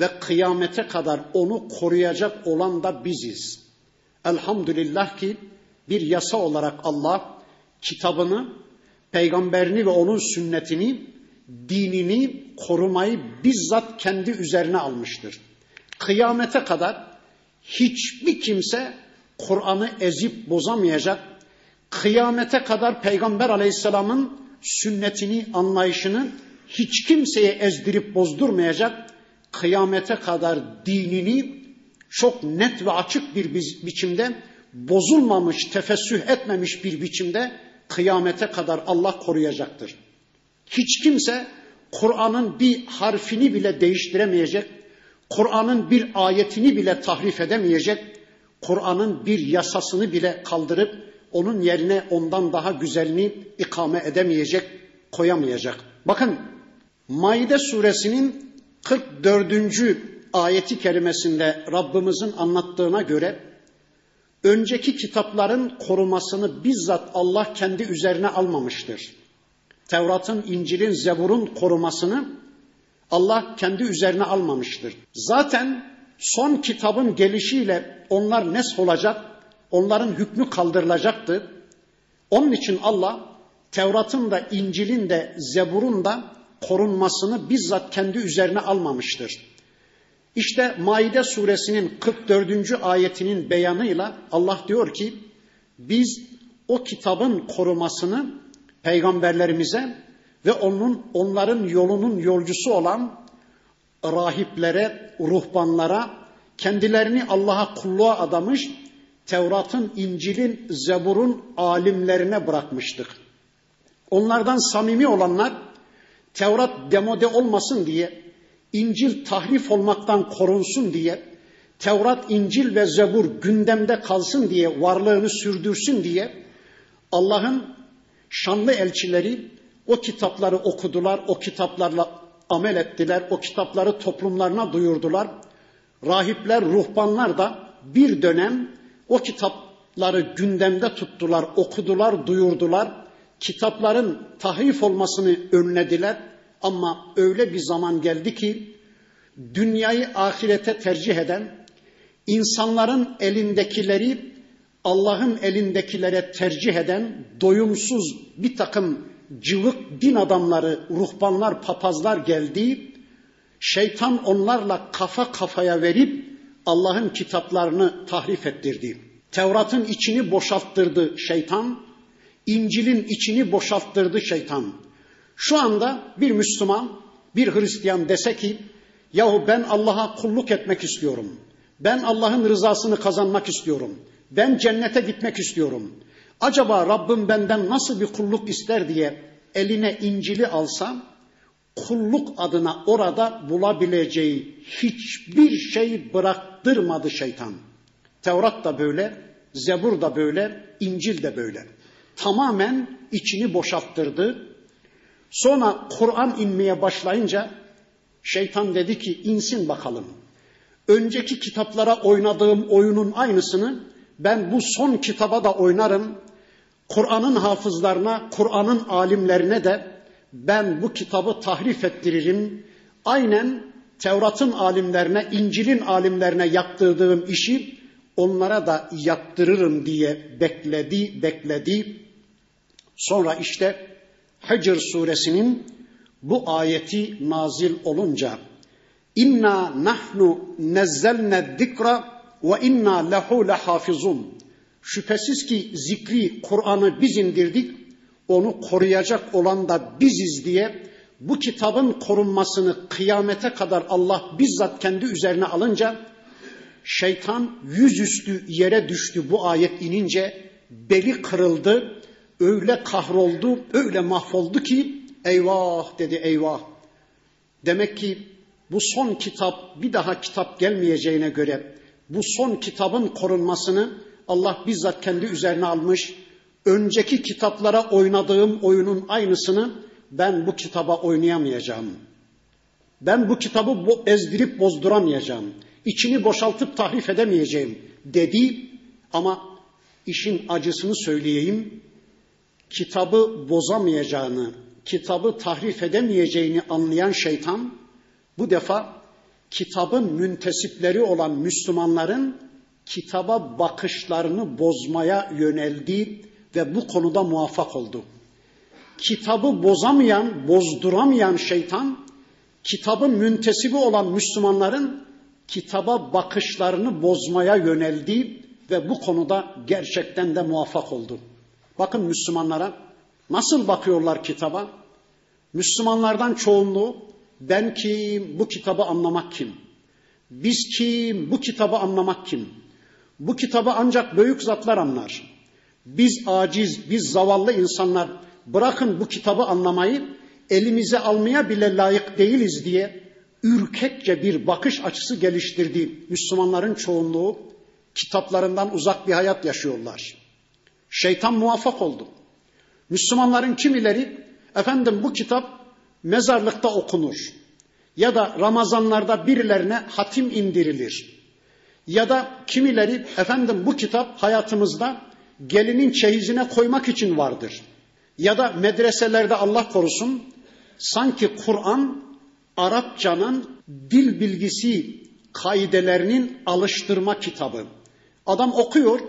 ve kıyamete kadar onu koruyacak olan da biziz. Elhamdülillah ki bir yasa olarak Allah kitabını, peygamberini ve onun sünnetini, dinini korumayı bizzat kendi üzerine almıştır. Kıyamete kadar hiçbir kimse Kur'an'ı ezip bozamayacak. Kıyamete kadar Peygamber Aleyhisselam'ın sünnetini, anlayışını hiç kimseye ezdirip bozdurmayacak. Kıyamete kadar dinini çok net ve açık bir biçimde bozulmamış, tefessüh etmemiş bir biçimde kıyamete kadar Allah koruyacaktır. Hiç kimse Kur'an'ın bir harfini bile değiştiremeyecek, Kur'an'ın bir ayetini bile tahrif edemeyecek, Kur'an'ın bir yasasını bile kaldırıp onun yerine ondan daha güzelini ikame edemeyecek, koyamayacak. Bakın Maide suresinin 44. ayeti kerimesinde Rabbimizin anlattığına göre önceki kitapların korumasını bizzat Allah kendi üzerine almamıştır. Tevrat'ın, İncil'in, Zebur'un korumasını Allah kendi üzerine almamıştır. Zaten son kitabın gelişiyle onlar nes olacak, onların hükmü kaldırılacaktı. Onun için Allah Tevrat'ın da, İncil'in de, Zebur'un da korunmasını bizzat kendi üzerine almamıştır. İşte Maide suresinin 44. ayetinin beyanıyla Allah diyor ki biz o kitabın korumasını peygamberlerimize ve onun onların yolunun yolcusu olan rahiplere, ruhbanlara, kendilerini Allah'a kulluğa adamış Tevrat'ın, İncil'in, Zebur'un alimlerine bırakmıştık. Onlardan samimi olanlar Tevrat demode olmasın diye İncil tahrif olmaktan korunsun diye, Tevrat, İncil ve Zebur gündemde kalsın diye, varlığını sürdürsün diye Allah'ın şanlı elçileri o kitapları okudular, o kitaplarla amel ettiler, o kitapları toplumlarına duyurdular. Rahipler, ruhbanlar da bir dönem o kitapları gündemde tuttular, okudular, duyurdular. Kitapların tahrif olmasını önlediler. Ama öyle bir zaman geldi ki dünyayı ahirete tercih eden, insanların elindekileri Allah'ın elindekilere tercih eden doyumsuz bir takım cıvık din adamları, ruhbanlar, papazlar geldi. Şeytan onlarla kafa kafaya verip Allah'ın kitaplarını tahrif ettirdi. Tevrat'ın içini boşalttırdı şeytan. İncil'in içini boşalttırdı şeytan. Şu anda bir Müslüman, bir Hristiyan dese ki, yahu ben Allah'a kulluk etmek istiyorum. Ben Allah'ın rızasını kazanmak istiyorum. Ben cennete gitmek istiyorum. Acaba Rabbim benden nasıl bir kulluk ister diye eline İncil'i alsa kulluk adına orada bulabileceği hiçbir şey bıraktırmadı şeytan. Tevrat da böyle, Zebur da böyle, İncil de böyle. Tamamen içini boşalttırdı. Sonra Kur'an inmeye başlayınca şeytan dedi ki insin bakalım. Önceki kitaplara oynadığım oyunun aynısını ben bu son kitaba da oynarım. Kur'an'ın hafızlarına, Kur'an'ın alimlerine de ben bu kitabı tahrif ettiririm. Aynen Tevrat'ın alimlerine, İncil'in alimlerine yaptırdığım işi onlara da yaptırırım diye bekledi, bekledi. Sonra işte Hicr suresinin bu ayeti nazil olunca İnna nahnu nezzelne zikra ve inna lehu lehafizun. Şüphesiz ki zikri, Kur'an'ı biz indirdik, onu koruyacak olan da biziz diye bu kitabın korunmasını kıyamete kadar Allah bizzat kendi üzerine alınca şeytan yüzüstü yere düştü bu ayet inince beli kırıldı, öyle kahroldu, öyle mahvoldu ki eyvah dedi eyvah. Demek ki bu son kitap bir daha kitap gelmeyeceğine göre bu son kitabın korunmasını Allah bizzat kendi üzerine almış. Önceki kitaplara oynadığım oyunun aynısını ben bu kitaba oynayamayacağım. Ben bu kitabı ezdirip bozduramayacağım. İçini boşaltıp tahrif edemeyeceğim dedi ama işin acısını söyleyeyim. Kitabı bozamayacağını, kitabı tahrif edemeyeceğini anlayan şeytan bu defa kitabın müntesipleri olan Müslümanların kitaba bakışlarını bozmaya yöneldi ve bu konuda muvaffak oldu. Kitabı bozamayan, bozduramayan şeytan, kitabın müntesibi olan Müslümanların kitaba bakışlarını bozmaya yöneldi ve bu konuda gerçekten de muvaffak oldu. Bakın Müslümanlara nasıl bakıyorlar kitaba? Müslümanlardan çoğunluğu ben kim, bu kitabı anlamak kim? Biz kim, bu kitabı anlamak kim? Bu kitabı ancak büyük zatlar anlar. Biz aciz, biz zavallı insanlar bırakın bu kitabı anlamayı elimize almaya bile layık değiliz diye ürkekçe bir bakış açısı geliştirdi. Müslümanların çoğunluğu kitaplarından uzak bir hayat yaşıyorlar. Şeytan muvaffak oldu. Müslümanların kimileri efendim bu kitap mezarlıkta okunur. Ya da Ramazanlarda birilerine hatim indirilir. Ya da kimileri efendim bu kitap hayatımızda gelinin çeyizine koymak için vardır. Ya da medreselerde Allah korusun sanki Kur'an Arapçanın dil bilgisi kaidelerinin alıştırma kitabı. Adam okuyor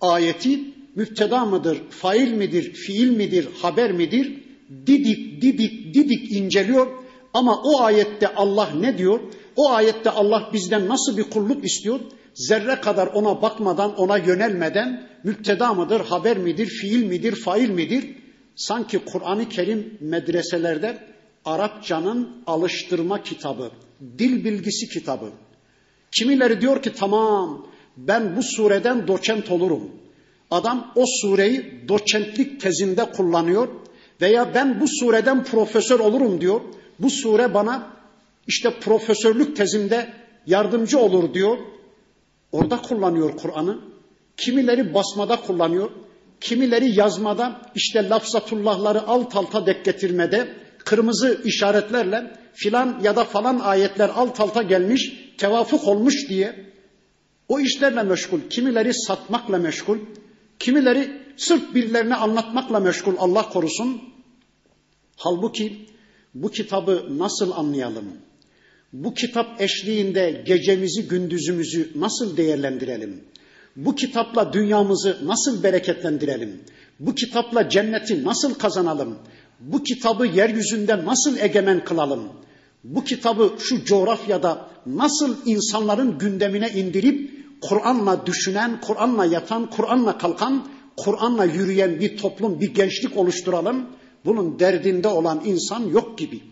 ayeti müpteda mıdır, fail midir, fiil midir, haber midir? Didik, didik, didik inceliyor ama o ayette Allah ne diyor? O ayette Allah bizden nasıl bir kulluk istiyor? Zerre kadar ona bakmadan, ona yönelmeden müpteda mıdır, haber midir, fiil midir, fail midir? Sanki Kur'an-ı Kerim medreselerde Arapçanın alıştırma kitabı, dil bilgisi kitabı. Kimileri diyor ki tamam ben bu sureden doçent olurum. Adam o sureyi doçentlik tezinde kullanıyor veya ben bu sureden profesör olurum diyor. Bu sure bana işte profesörlük tezimde yardımcı olur diyor. Orada kullanıyor Kur'an'ı. Kimileri basmada kullanıyor. Kimileri yazmada işte lafzatullahları alt alta dek getirmede kırmızı işaretlerle filan ya da falan ayetler alt alta gelmiş, tevafuk olmuş diye o işlerle meşgul. Kimileri satmakla meşgul. Kimileri sırf birilerine anlatmakla meşgul Allah korusun. Halbuki bu kitabı nasıl anlayalım? Bu kitap eşliğinde gecemizi gündüzümüzü nasıl değerlendirelim? Bu kitapla dünyamızı nasıl bereketlendirelim? Bu kitapla cenneti nasıl kazanalım? Bu kitabı yeryüzünde nasıl egemen kılalım? Bu kitabı şu coğrafyada nasıl insanların gündemine indirip Kur'an'la düşünen, Kur'an'la yatan, Kur'an'la kalkan, Kur'an'la yürüyen bir toplum, bir gençlik oluşturalım. Bunun derdinde olan insan yok gibi.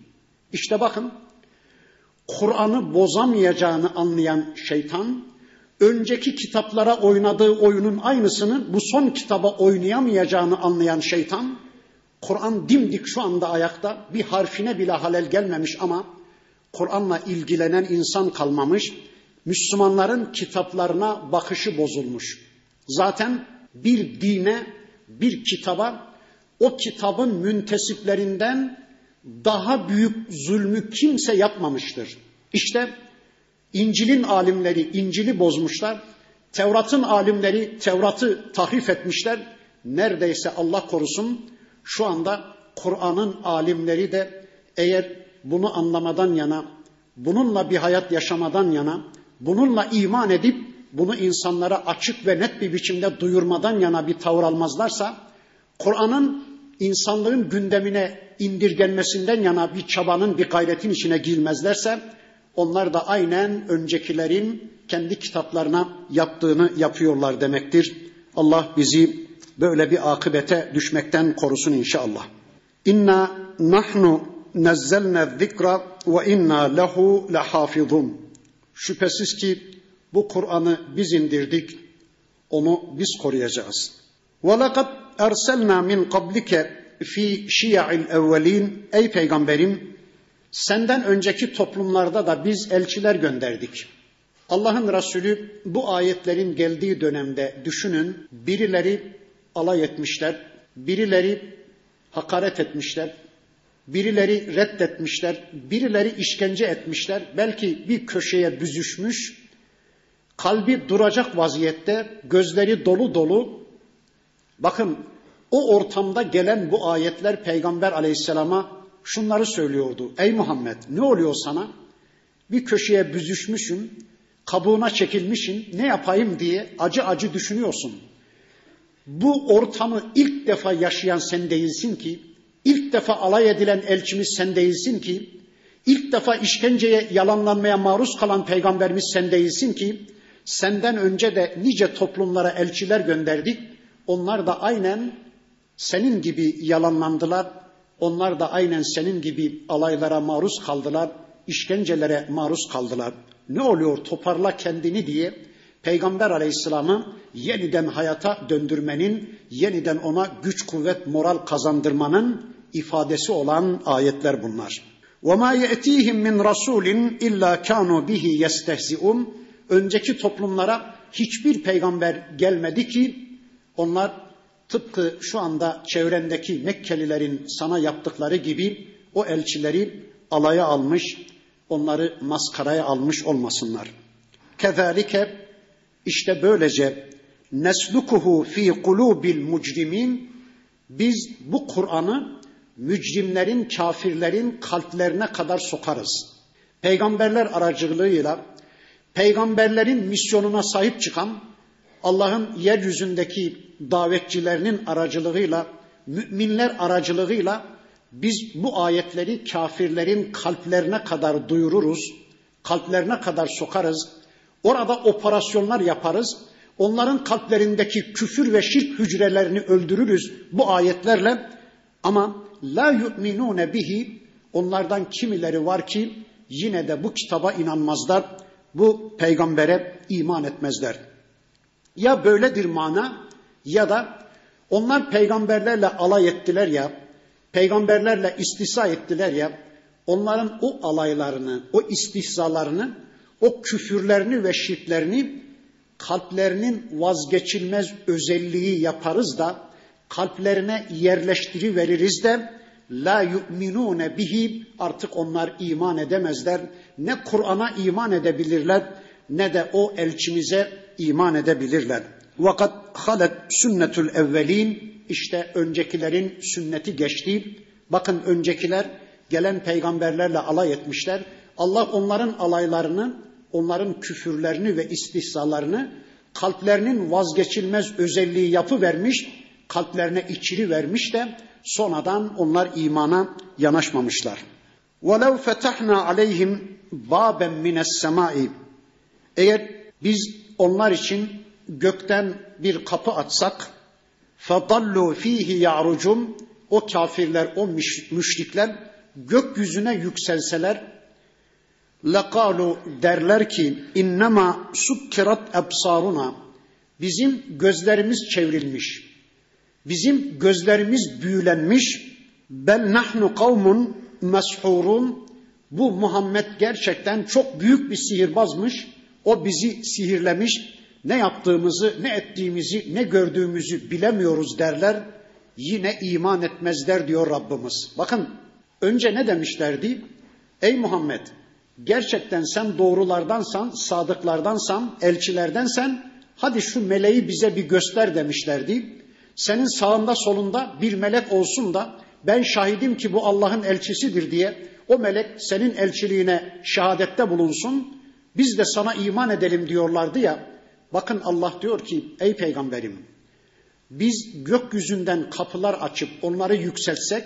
İşte bakın Kur'an'ı bozamayacağını anlayan şeytan önceki kitaplara oynadığı oyunun aynısını bu son kitaba oynayamayacağını anlayan şeytan Kur'an dimdik şu anda ayakta bir harfine bile halel gelmemiş ama Kur'an'la ilgilenen insan kalmamış. Müslümanların kitaplarına bakışı bozulmuş. Zaten bir dine, bir kitaba o kitabın müntesiplerinden daha büyük zulmü kimse yapmamıştır. İşte İncil'in alimleri İncil'i bozmuşlar. Tevrat'ın alimleri Tevrat'ı tahrif etmişler. Neredeyse Allah korusun şu anda Kur'an'ın alimleri de eğer bunu anlamadan yana, bununla bir hayat yaşamadan yana, bununla iman edip bunu insanlara açık ve net bir biçimde duyurmadan yana bir tavır almazlarsa, Kur'an'ın insanlığın gündemine indirgenmesinden yana bir çabanın, bir gayretin içine girmezlerse, onlar da aynen öncekilerin kendi kitaplarına yaptığını yapıyorlar demektir. Allah bizi böyle bir akıbete düşmekten korusun inşallah. İnna nahnu nezzelne zikra ve inna lehu lehafizun. Şüphesiz ki bu Kur'an'ı biz indirdik, onu biz koruyacağız. Lekad erselna min qablike fi şiya'il evvelin. Ey peygamberim senden önceki toplumlarda da biz elçiler gönderdik. Allah'ın Resulü bu ayetlerin geldiği dönemde düşünün birileri alay etmişler, birileri hakaret etmişler, birileri reddetmişler, birileri işkence etmişler, belki bir köşeye büzüşmüş, kalbi duracak vaziyette, gözleri dolu dolu. Bakın o ortamda gelen bu ayetler Peygamber aleyhisselama şunları söylüyordu. Ey Muhammed ne oluyor sana? Bir köşeye büzüşmüşsün, kabuğuna çekilmişsin, ne yapayım diye acı acı düşünüyorsun. Bu ortamı ilk defa yaşayan sen değilsin ki, ilk defa alay edilen elçimiz sen değilsin ki, ilk defa işkenceye, yalanlanmaya maruz kalan peygamberimiz sen değilsin ki, senden önce de nice toplumlara elçiler gönderdik. Onlar da aynen senin gibi yalanlandılar. Onlar da aynen senin gibi alaylara maruz kaldılar, işkencelere maruz kaldılar. Ne oluyor toparla kendini diye Peygamber Aleyhisselam'ı yeniden hayata döndürmenin, yeniden ona güç, kuvvet, moral kazandırmanın ifadesi olan ayetler bunlar. وَمَا يَأْتِيهِمْ مِنْ رَسُولٍ اِلَّا كَانُوا بِهِ يَسْتَهْزِئُونَ Önceki toplumlara hiçbir peygamber gelmedi ki onlar tıpkı şu anda çevrendeki Mekkelilerin sana yaptıkları gibi o elçileri alaya almış, onları maskaraya almış olmasınlar. Kezalike işte böylece neslukuhu fi kulubil mucrimin biz bu Kur'an'ı mücrimlerin, kafirlerin kalplerine kadar sokarız. Peygamberler aracılığıyla peygamberlerin misyonuna sahip çıkan Allah'ın yeryüzündeki davetçilerinin aracılığıyla, müminler aracılığıyla biz bu ayetleri kafirlerin kalplerine kadar duyururuz, kalplerine kadar sokarız. Orada operasyonlar yaparız. Onların kalplerindeki küfür ve şirk hücrelerini öldürürüz bu ayetlerle. Ama la yu'minune bihi onlardan kimileri var ki yine de bu kitaba inanmazlar. Bu peygambere iman etmezler. Ya böyledir mana ya da onlar peygamberlerle alay ettiler ya, peygamberlerle istihza ettiler ya, onların o alaylarını, o istihzalarını, o küfürlerini ve şirklerini kalplerinin vazgeçilmez özelliği yaparız da kalplerine yerleştiri veririz de la yu'minune bihi artık onlar iman edemezler. Ne Kur'an'a iman edebilirler ne de o elçimize iman edebilirler. Vakat halet sünnetul evvelin işte öncekilerin sünneti geçti. Bakın öncekiler gelen peygamberlerle alay etmişler. Allah onların alaylarını, onların küfürlerini ve istihzalarını kalplerinin vazgeçilmez özelliği yapı vermiş, kalplerine içiri vermiş de sonradan onlar imana yanaşmamışlar. وَلَوْ فَتَحْنَا عَلَيْهِمْ بَابًا مِنَ السَّمَاءِ Eğer biz onlar için gökten bir kapı açsak فَضَلُّوا ف۪يهِ يَعْرُجُونَ O kafirler, o müşrikler gökyüzüne yükselseler لَقَالُوا derler ki innema sukkirat ebsaruna bizim gözlerimiz çevrilmiş. Bizim gözlerimiz büyülenmiş. Bel nahnu kavmun meshurun. Bu Muhammed gerçekten çok büyük bir sihirbazmış. O bizi sihirlemiş. Ne yaptığımızı, ne ettiğimizi, ne gördüğümüzü bilemiyoruz derler. Yine iman etmezler diyor Rabbimiz. Bakın önce ne demişlerdi? Ey Muhammed gerçekten sen doğrulardansan, sadıklardansan, elçilerdensen hadi şu meleği bize bir göster demişlerdi. Senin sağında solunda bir melek olsun da ben şahidim ki bu Allah'ın elçisidir diye o melek senin elçiliğine şehadette bulunsun. Biz de sana iman edelim diyorlardı ya. Bakın Allah diyor ki ey peygamberim biz gökyüzünden kapılar açıp onları yükseltsek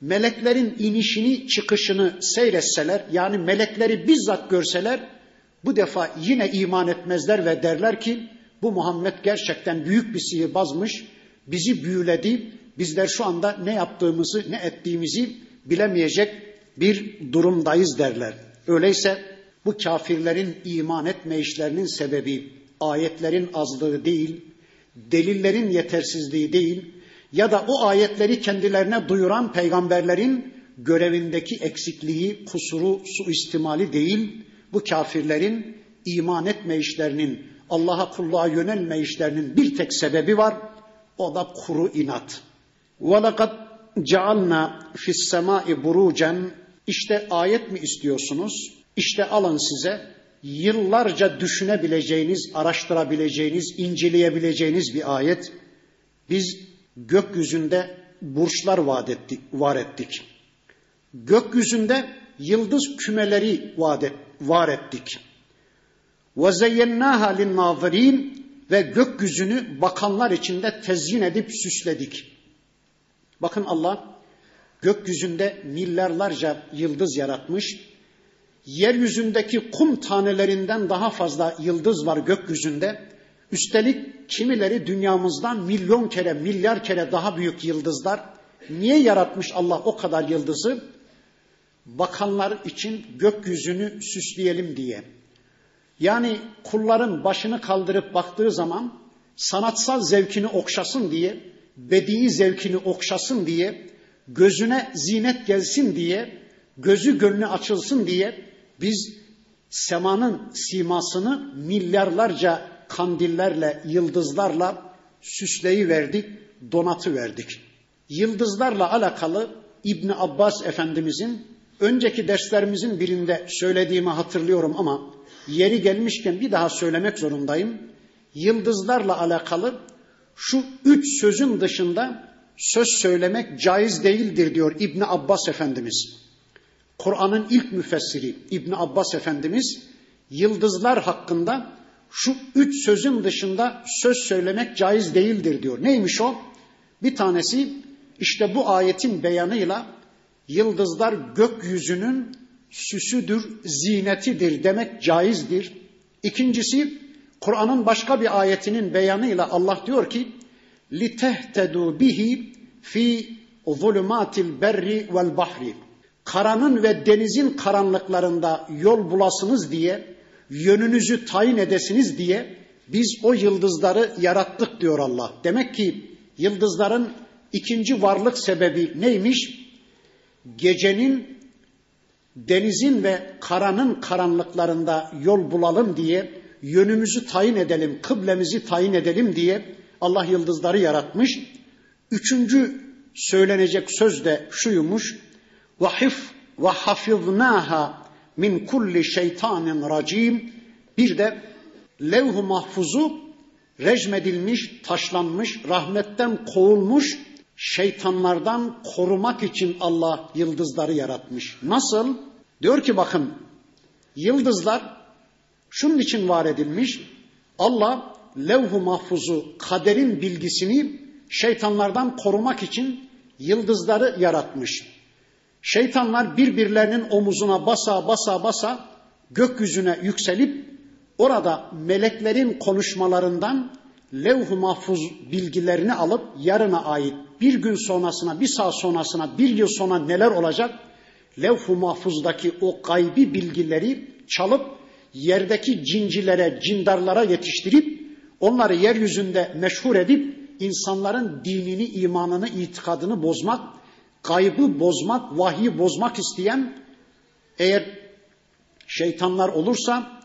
meleklerin inişini çıkışını seyretseler yani melekleri bizzat görseler bu defa yine iman etmezler ve derler ki bu Muhammed gerçekten büyük bir sihirbazmış bizi büyüledi bizler şu anda ne yaptığımızı ne ettiğimizi bilemeyecek bir durumdayız derler. Öyleyse bu kafirlerin iman etme sebebi ayetlerin azlığı değil, delillerin yetersizliği değil, ya da o ayetleri kendilerine duyuran peygamberlerin görevindeki eksikliği, kusuru, suistimali değil, bu kafirlerin iman etme Allah'a kulluğa yönelme işlerinin bir tek sebebi var. O da kuru inat. وَلَقَدْ جَعَلْنَا فِي السَّمَاءِ بُرُوجًا İşte ayet mi istiyorsunuz? İşte alın size yıllarca düşünebileceğiniz, araştırabileceğiniz, inceleyebileceğiniz bir ayet. Biz gökyüzünde burçlar vaat ettik, var ettik. Gökyüzünde yıldız kümeleri vaat et, var ettik. وَزَيَّنَّاهَا لِلنَّاظِرِينَ ve gökyüzünü bakanlar içinde tezyin edip süsledik. Bakın Allah gökyüzünde milyarlarca yıldız yaratmış. Yeryüzündeki kum tanelerinden daha fazla yıldız var gökyüzünde. Üstelik kimileri dünyamızdan milyon kere, milyar kere daha büyük yıldızlar. Niye yaratmış Allah o kadar yıldızı? Bakanlar için gökyüzünü süsleyelim diye. Yani kulların başını kaldırıp baktığı zaman sanatsal zevkini okşasın diye, bedii zevkini okşasın diye, gözüne zinet gelsin diye, gözü gönlü açılsın diye biz semanın simasını milyarlarca kandillerle, yıldızlarla süsleyi verdik, donatı verdik. Yıldızlarla alakalı İbn Abbas Efendimizin önceki derslerimizin birinde söylediğimi hatırlıyorum ama yeri gelmişken bir daha söylemek zorundayım. Yıldızlarla alakalı şu üç sözün dışında söz söylemek caiz değildir diyor İbn Abbas Efendimiz. Kur'an'ın ilk müfessiri İbn Abbas Efendimiz yıldızlar hakkında şu üç sözün dışında söz söylemek caiz değildir diyor. Neymiş o? Bir tanesi işte bu ayetin beyanıyla yıldızlar gökyüzünün süsüdür, zinetidir demek caizdir. İkincisi Kur'an'ın başka bir ayetinin beyanıyla Allah diyor ki لِتَهْتَدُوا bihi fi zulumatil berri vel bahri. Karanın ve denizin karanlıklarında yol bulasınız diye yönünüzü tayin edesiniz diye biz o yıldızları yarattık diyor Allah. Demek ki yıldızların ikinci varlık sebebi neymiş? Gecenin denizin ve karanın karanlıklarında yol bulalım diye yönümüzü tayin edelim, kıblemizi tayin edelim diye Allah yıldızları yaratmış. Üçüncü söylenecek söz de şuymuş. Vahif ve hafiznaha min kulli şeytanin racim. Bir de levh-u mahfuzu rejmedilmiş, taşlanmış, rahmetten kovulmuş şeytanlardan korumak için Allah yıldızları yaratmış. Nasıl? Diyor ki bakın yıldızlar şunun için var edilmiş. Allah levh-u mahfuzu, kaderin bilgisini şeytanlardan korumak için yıldızları yaratmış. Şeytanlar birbirlerinin omuzuna basa basa basa gökyüzüne yükselip orada meleklerin konuşmalarından levh-u mahfuz bilgilerini alıp yarına ait bir gün sonrasına, bir saat sonrasına, bir yıl sonra neler olacak? Levh-u mahfuzdaki o gaybi bilgileri çalıp yerdeki cincilere, cindarlara yetiştirip onları yeryüzünde meşhur edip insanların dinini, imanını, itikadını bozmak, kaybı bozmak, vahyi bozmak isteyen eğer şeytanlar olursa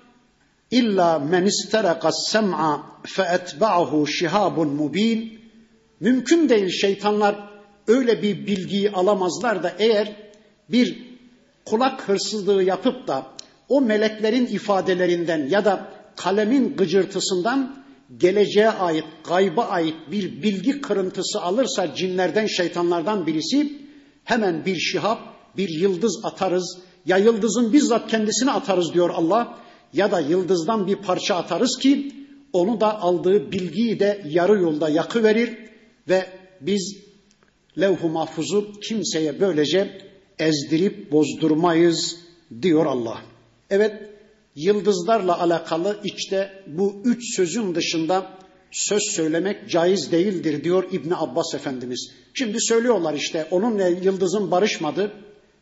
illa men isteraka sem'a fe etba'ahu şihabun mubin mümkün değil şeytanlar öyle bir bilgiyi alamazlar da eğer bir kulak hırsızlığı yapıp da o meleklerin ifadelerinden ya da kalemin gıcırtısından geleceğe ait, gayba ait bir bilgi kırıntısı alırsa cinlerden, şeytanlardan birisi hemen bir şihap, bir yıldız atarız. Ya yıldızın bizzat kendisini atarız diyor Allah ya da yıldızdan bir parça atarız ki onu da aldığı bilgiyi de yarı yolda yakıverir ve biz levh-u mahfuzu kimseye böylece ezdirip bozdurmayız diyor Allah. Evet yıldızlarla alakalı işte bu üç sözün dışında söz söylemek caiz değildir diyor İbn Abbas Efendimiz. Şimdi söylüyorlar işte onunla yıldızın barışmadı,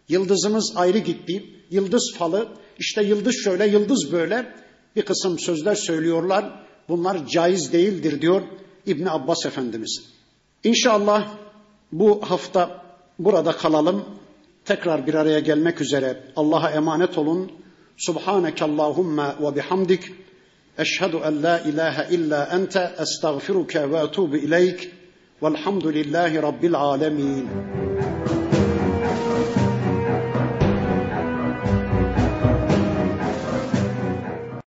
yıldızımız ayrı gitti, yıldız falı, işte yıldız şöyle, yıldız böyle bir kısım sözler söylüyorlar. Bunlar caiz değildir diyor İbn Abbas Efendimiz. İnşallah bu hafta burada kalalım. Tekrar bir araya gelmek üzere Allah'a emanet olun. Subhaneke Allahumma ve bihamdik. Eşhedü en la ilahe illa ente estağfiruke ve etubu ileyk. Velhamdülillahi Rabbil alemin.